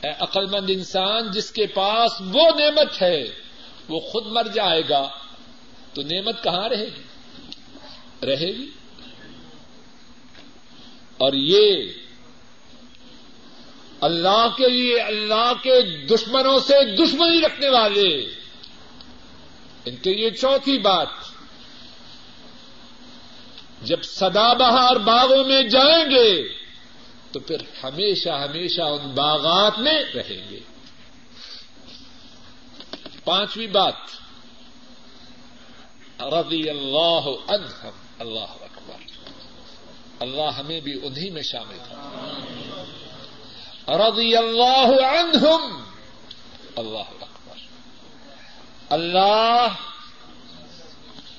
اے عقل مند انسان، جس کے پاس وہ نعمت ہے، وہ خود مر جائے گا، تو نعمت کہاں رہے گی؟ رہے گی۔ اور یہ اللہ کے لیے، اللہ کے دشمنوں سے دشمنی رکھنے والے۔ ان کے لیے چوتھی بات جب سدا بہار باغوں میں جائیں گے، تو پھر ہمیشہ ہمیشہ ان باغات میں رہیں گے۔ پانچویں بات رضی اللہ عنہم، اللہ اکبر۔ اللہ ہمیں بھی انہی میں شامل تھا رضی اللہ عنہم، اللہ اکبر۔ اللہ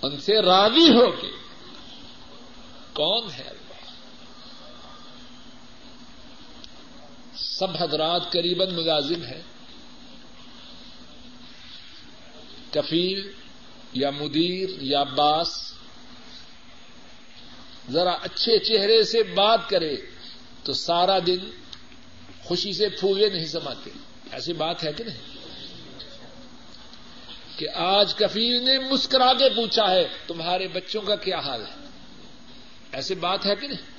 ان سے راضی ہو کے کون ہے سب حضرات قریباً ملازم ہے کفیل یا مدیر یا باس ذرا اچھے چہرے سے بات کرے تو سارا دن خوشی سے پھولے نہیں سماتے۔ ایسی بات ہے کہ نہیں؟ کہ آج کفیل نے مسکرا کے پوچھا ہے، تمہارے بچوں کا کیا حال ہے؟ ایسی بات ہے کہ نہیں؟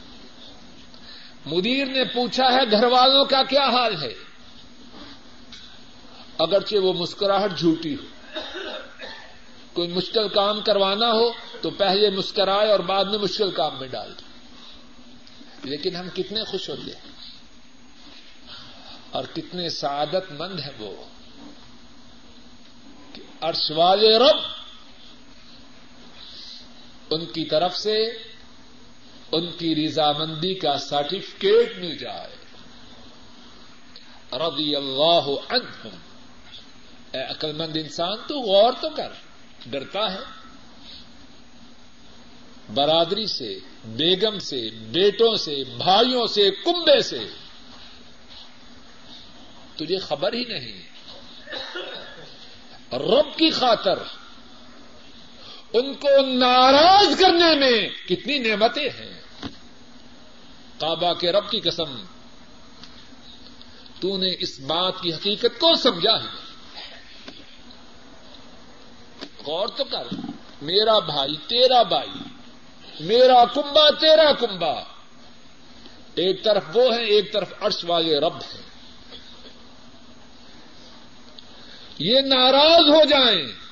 مدیر نے پوچھا ہے گھر والوں کا کیا حال ہے؟ اگرچہ وہ مسکراہٹ جھوٹی ہو، کوئی مشکل کام کروانا ہو تو پہلے مسکرائے اور بعد میں مشکل کام میں ڈال دے لیکن ہم کتنے خوش ہوتے ہیں۔ اور کتنے سعادت مند ہیں وہ۔ عرش والے رب ان کی طرف سے ان کی رضامندی کا سرٹیفکیٹ مل جائے۔ رضی اللہ عنہم۔ اے عقل مند انسان، تو غور تو کر، ڈرتا ہے۔ برادری سے، بیگم سے، بیٹوں سے، بھائیوں سے، کنبے سے۔ تجھے خبر ہی نہیں۔ رب کی خاطر ان کو ناراض کرنے میں کتنی نعمتیں ہیں۔ کعبہ کے رب کی قسم تو نے اس بات کی حقیقت کو سمجھا ہے۔ غور تو کر، میرا بھائی تیرا بھائی، میرا کنبا تیرا کنبا ایک طرف وہ ہے ایک طرف عرش والے رب ہیں۔ یہ ناراض ہو جائیں۔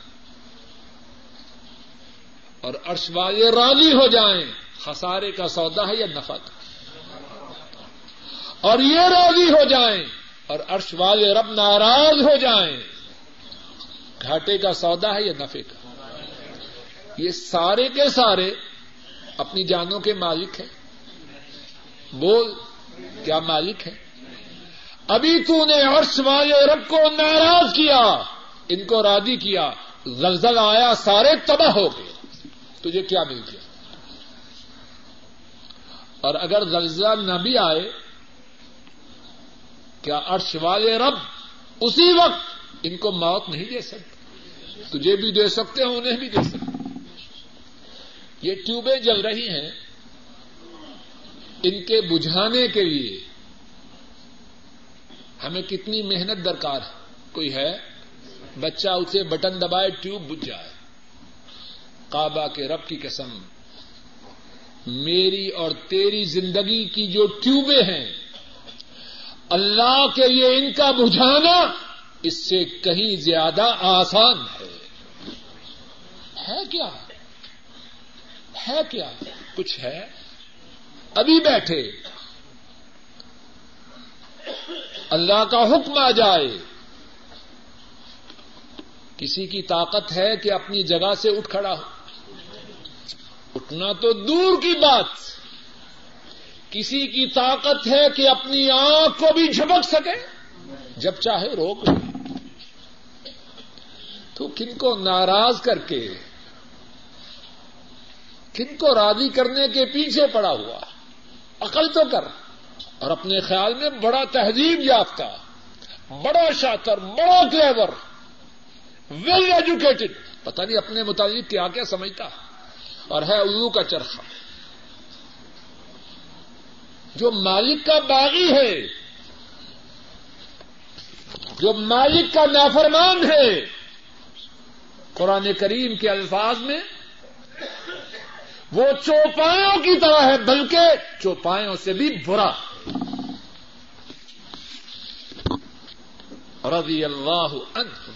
اور عرش والے راضی ہو جائیں، خسارے کا سودا ہے یا نفع کا اور یہ راضی ہو جائیں اور عرش والے رب ناراض ہو جائیں، گھاٹے کا سودا ہے یا نفے کا یہ سارے کے سارے اپنی جانوں کے مالک ہیں۔ بول کیا مالک ہے ابھی تو نے عرش والے رب کو ناراض کیا، ان کو راضی کیا زلزل آیا، سارے تباہ ہو گئے۔ تجھے کیا مل گیا؟ اور اگر زلزلہ نہ بھی آئے، کیا عرش والے رب اسی وقت ان کو موت نہیں دے سکتے؟ تجھے بھی دے سکتے ہیں، انہیں بھی دے سکتے یہ ٹیوبیں جل رہی ہیں، ان کے بجھانے کے لیے۔ ہمیں کتنی محنت درکار ہے، کوئی ہے؟ بچہ اسے بٹن دبائے، ٹیوب بجھ جائے۔ کعبہ کے رب کی قسم، میری اور تیری زندگی کی جو ٹیوبیں ہیں، اللہ کے لیے ان کا بجھانا اس سے کہیں زیادہ آسان ہے۔ ہے کیا؟ ہے کیا؟ کچھ ہے؟ ابھی بیٹھے۔ اللہ کا حکم آ جائے۔ کسی کی طاقت ہے کہ اپنی جگہ سے اٹھ کھڑا ہو۔ اٹھنا تو دور کی بات۔ کسی کی طاقت ہے کہ اپنی آنکھ کو بھی جھپک سکے، جب چاہے روک لے۔ تو کن کو ناراض کر کے، کن کو راضی کرنے کے پیچھے پڑا ہوا۔ عقل تو کر اور اپنے خیال میں بڑا تہذیب یافتہ، بڑا شاطر، بڑا کلیور ویل ایجوکیٹڈ پتہ نہیں اپنے متعلق کیا کیا سمجھتا۔ ہے اور ہے الو کا چرخا جو مالک کا باغی ہے، جو مالک کا نافرمان ہے، قرآن کریم کے الفاظ میں وہ چوپایوں کی طرح ہے، بلکہ چوپایوں سے بھی برا۔ رضی اللہ عنہ۔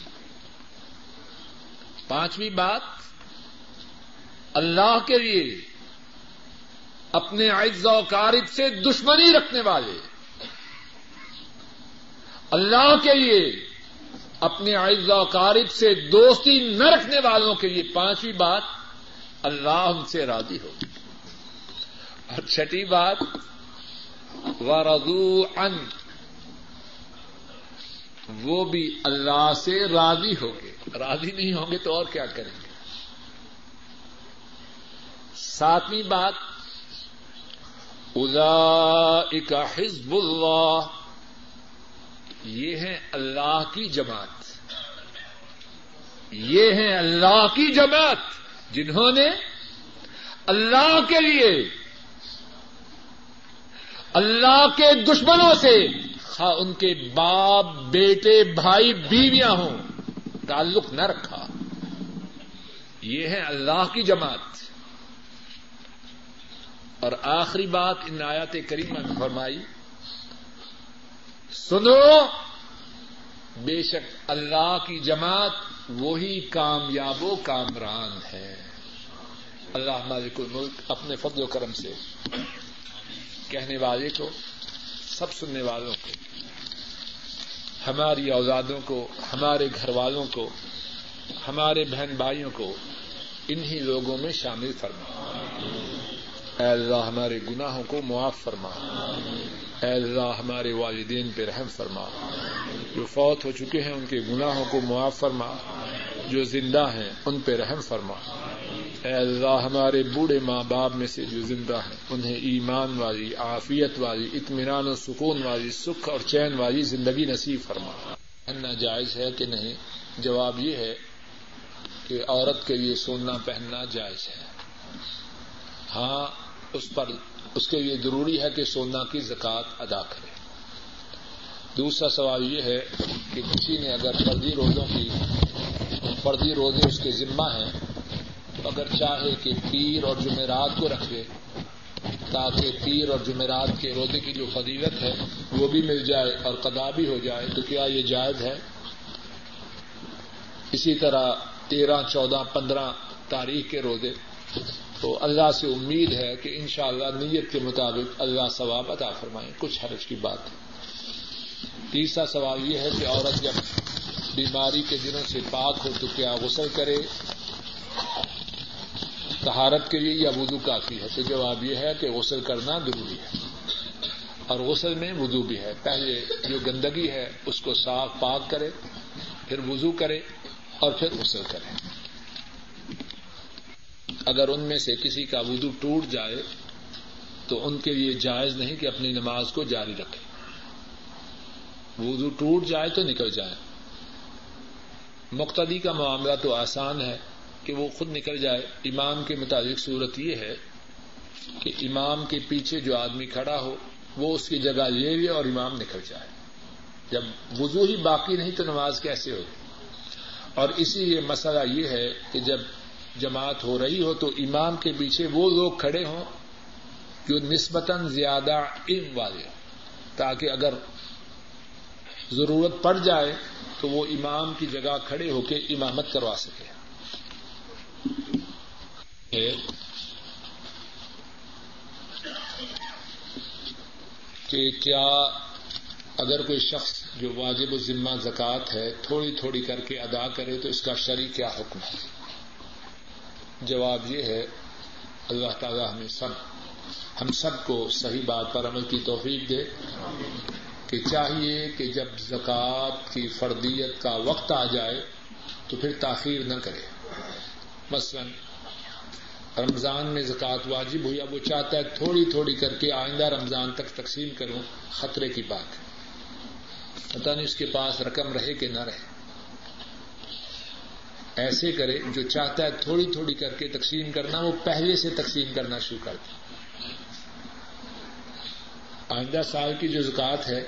پانچویں بات اللہ کے لیے اپنے عز و کارب سے دشمنی رکھنے والے، اللہ کے لیے اپنے عز و کارب سے دوستی نہ رکھنے والوں کے لیے پانچویں بات، اللہ ان سے راضی ہو۔ اور چھٹی بات و رضو ان وہ بھی اللہ سے راضی ہوں گے۔ راضی نہیں ہوں گے تو اور کیا کریں گے؟ ساتویں بات ادا حزب اللہ، یہ ہے اللہ کی جماعت۔ یہ ہے اللہ کی جماعت جنہوں نے اللہ کے لیے، اللہ کے دشمنوں سے خا ان کے باپ، بیٹے، بھائی، بیویاں ہوں، تعلق نہ رکھا۔ یہ ہے اللہ کی جماعت۔ اور آخری بات ان آیات کریمہ میں فرمائی، سنو، بے شک اللہ کی جماعت وہی کامیاب و کامران ہے۔ اللہ مالک الملک اپنے فضل و کرم سے کہنے والے کو، سب سننے والوں کو، ہماری اوزادوں کو، ہمارے گھر والوں کو، ہمارے بہن بھائیوں کو انہی لوگوں میں شامل فرما اے اللہ ہمارے گناہوں کو معاف فرما۔ اے اللہ ہمارے والدین پہ رحم فرما۔ جو فوت ہو چکے ہیں ان کے گناہوں کو معاف فرما۔ جو زندہ ہیں ان پہ رحم فرما۔ اے اللہ ہمارے بوڑھے ماں باپ میں سے جو زندہ ہیں، انہیں ایمان والی، عافیت والی، اطمینان و سکون والی، سکھ اور چین والی زندگی نصیب فرما۔ پہننا جائز ہے کہ نہیں؟ جواب یہ ہے کہ عورت کے لیے سونا پہننا جائز ہے۔ ہاں اس پر اس کے لیے ضروری ہے کہ سونا کی زکات ادا کرے۔ دوسرا سوال یہ ہے کہ کسی نے اگر فردی روزوں کی فردی روزے اس کے ذمہ ہیں، تو اگر چاہے کہ پیر اور جمعرات کو رکھے تاکہ پیر اور جمعرات کے روزے کی جو فضیلت ہے وہ بھی مل جائے اور قدا بھی ہو جائے، تو کیا یہ جائز ہے؟ اسی طرح تیرہ، چودہ، پندرہ تاریخ کے روزے۔ تو اللہ سے امید ہے کہ انشاءاللہ اللہ نیت کے مطابق اللہ ثواب عطا فرمائیں۔ کچھ حرج کی بات ہے۔ تیسرا سوال یہ ہے کہ عورت جب بیماری کے دنوں سے پاک ہو تو کیا غسل کرے؟ تہارت کے لیے یا وضو کافی ہے؟ تو جواب یہ ہے کہ غسل کرنا ضروری ہے۔ اور غسل میں وضو بھی ہے۔ پہلے جو گندگی ہے اس کو صاف پاک کرے، پھر وضو کرے اور پھر غسل کرے۔ اگر ان میں سے کسی کا وضو ٹوٹ جائے تو ان کے لیے جائز نہیں کہ اپنی نماز کو جاری رکھے۔ وضو ٹوٹ جائے تو نکل جائے۔ مقتدی کا معاملہ تو آسان ہے کہ وہ خود نکل جائے۔ امام کے مطابق صورت یہ ہے کہ امام کے پیچھے جو آدمی کھڑا ہو، وہ اس کی جگہ لے لے اور امام نکل جائے۔ جب وضو ہی باقی نہیں تو نماز کیسے ہوگی؟ اور اسی لیے مسئلہ یہ ہے کہ جب جماعت ہو رہی ہو تو امام کے پیچھے وہ لوگ کھڑے ہوں جو نسبتاً زیادہ علم والے ہوں، تاکہ اگر ضرورت پڑ جائے تو وہ امام کی جگہ کھڑے ہو کے امامت کروا سکے۔ کہ کیا اگر کوئی شخص جو واجب و ذمہ زکوٰۃ ہے، تھوڑی تھوڑی کر کے ادا کرے تو اس کا شریک کیا حکم ہے؟ جواب یہ ہے، اللہ تعالی ہمیں سب، ہم سب کو صحیح بات پر عمل کی توفیق دے کہ چاہیے کہ جب زکوٰۃ کی فردیت کا وقت آ جائے تو پھر تاخیر نہ کرے۔ مثلا، رمضان میں زکوٰۃ واجب ہو یا وہ چاہتا ہے تھوڑی تھوڑی کر کے آئندہ رمضان تک تقسیم کروں، خطرے کی بات ہے۔ نہیں اس کے پاس رقم رہے کہ نہ رہے۔ ایسے کرے جو چاہتا ہے تھوڑی تھوڑی کر کے تقسیم کرنا، وہ پہلے سے تقسیم کرنا شروع کر دے۔ آئندہ سال کی جو زکوٰۃ ہے،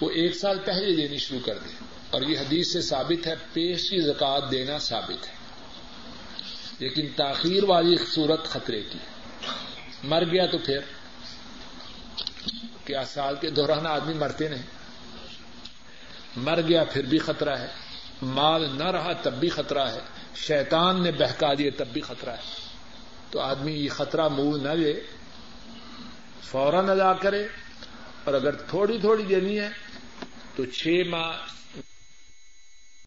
وہ ایک سال پہلے دینی شروع کر دے۔ اور یہ حدیث سے ثابت ہے پیش کی زکوٰۃ دینا ثابت ہے۔ لیکن تاخیر والی صورت خطرے کی۔ مر گیا تو پھر؟ کیا سال کے دوران آدمی مرتے نہیں؟ مر گیا پھر بھی خطرہ ہے۔ مال نہ رہا تب بھی خطرہ ہے۔ شیطان نے بہکا دیے تب بھی خطرہ ہے۔ تو آدمی یہ خطرہ منہ نہ لے، فوراً ادا کرے۔ اور اگر تھوڑی تھوڑی دینی ہے تو چھ ماہ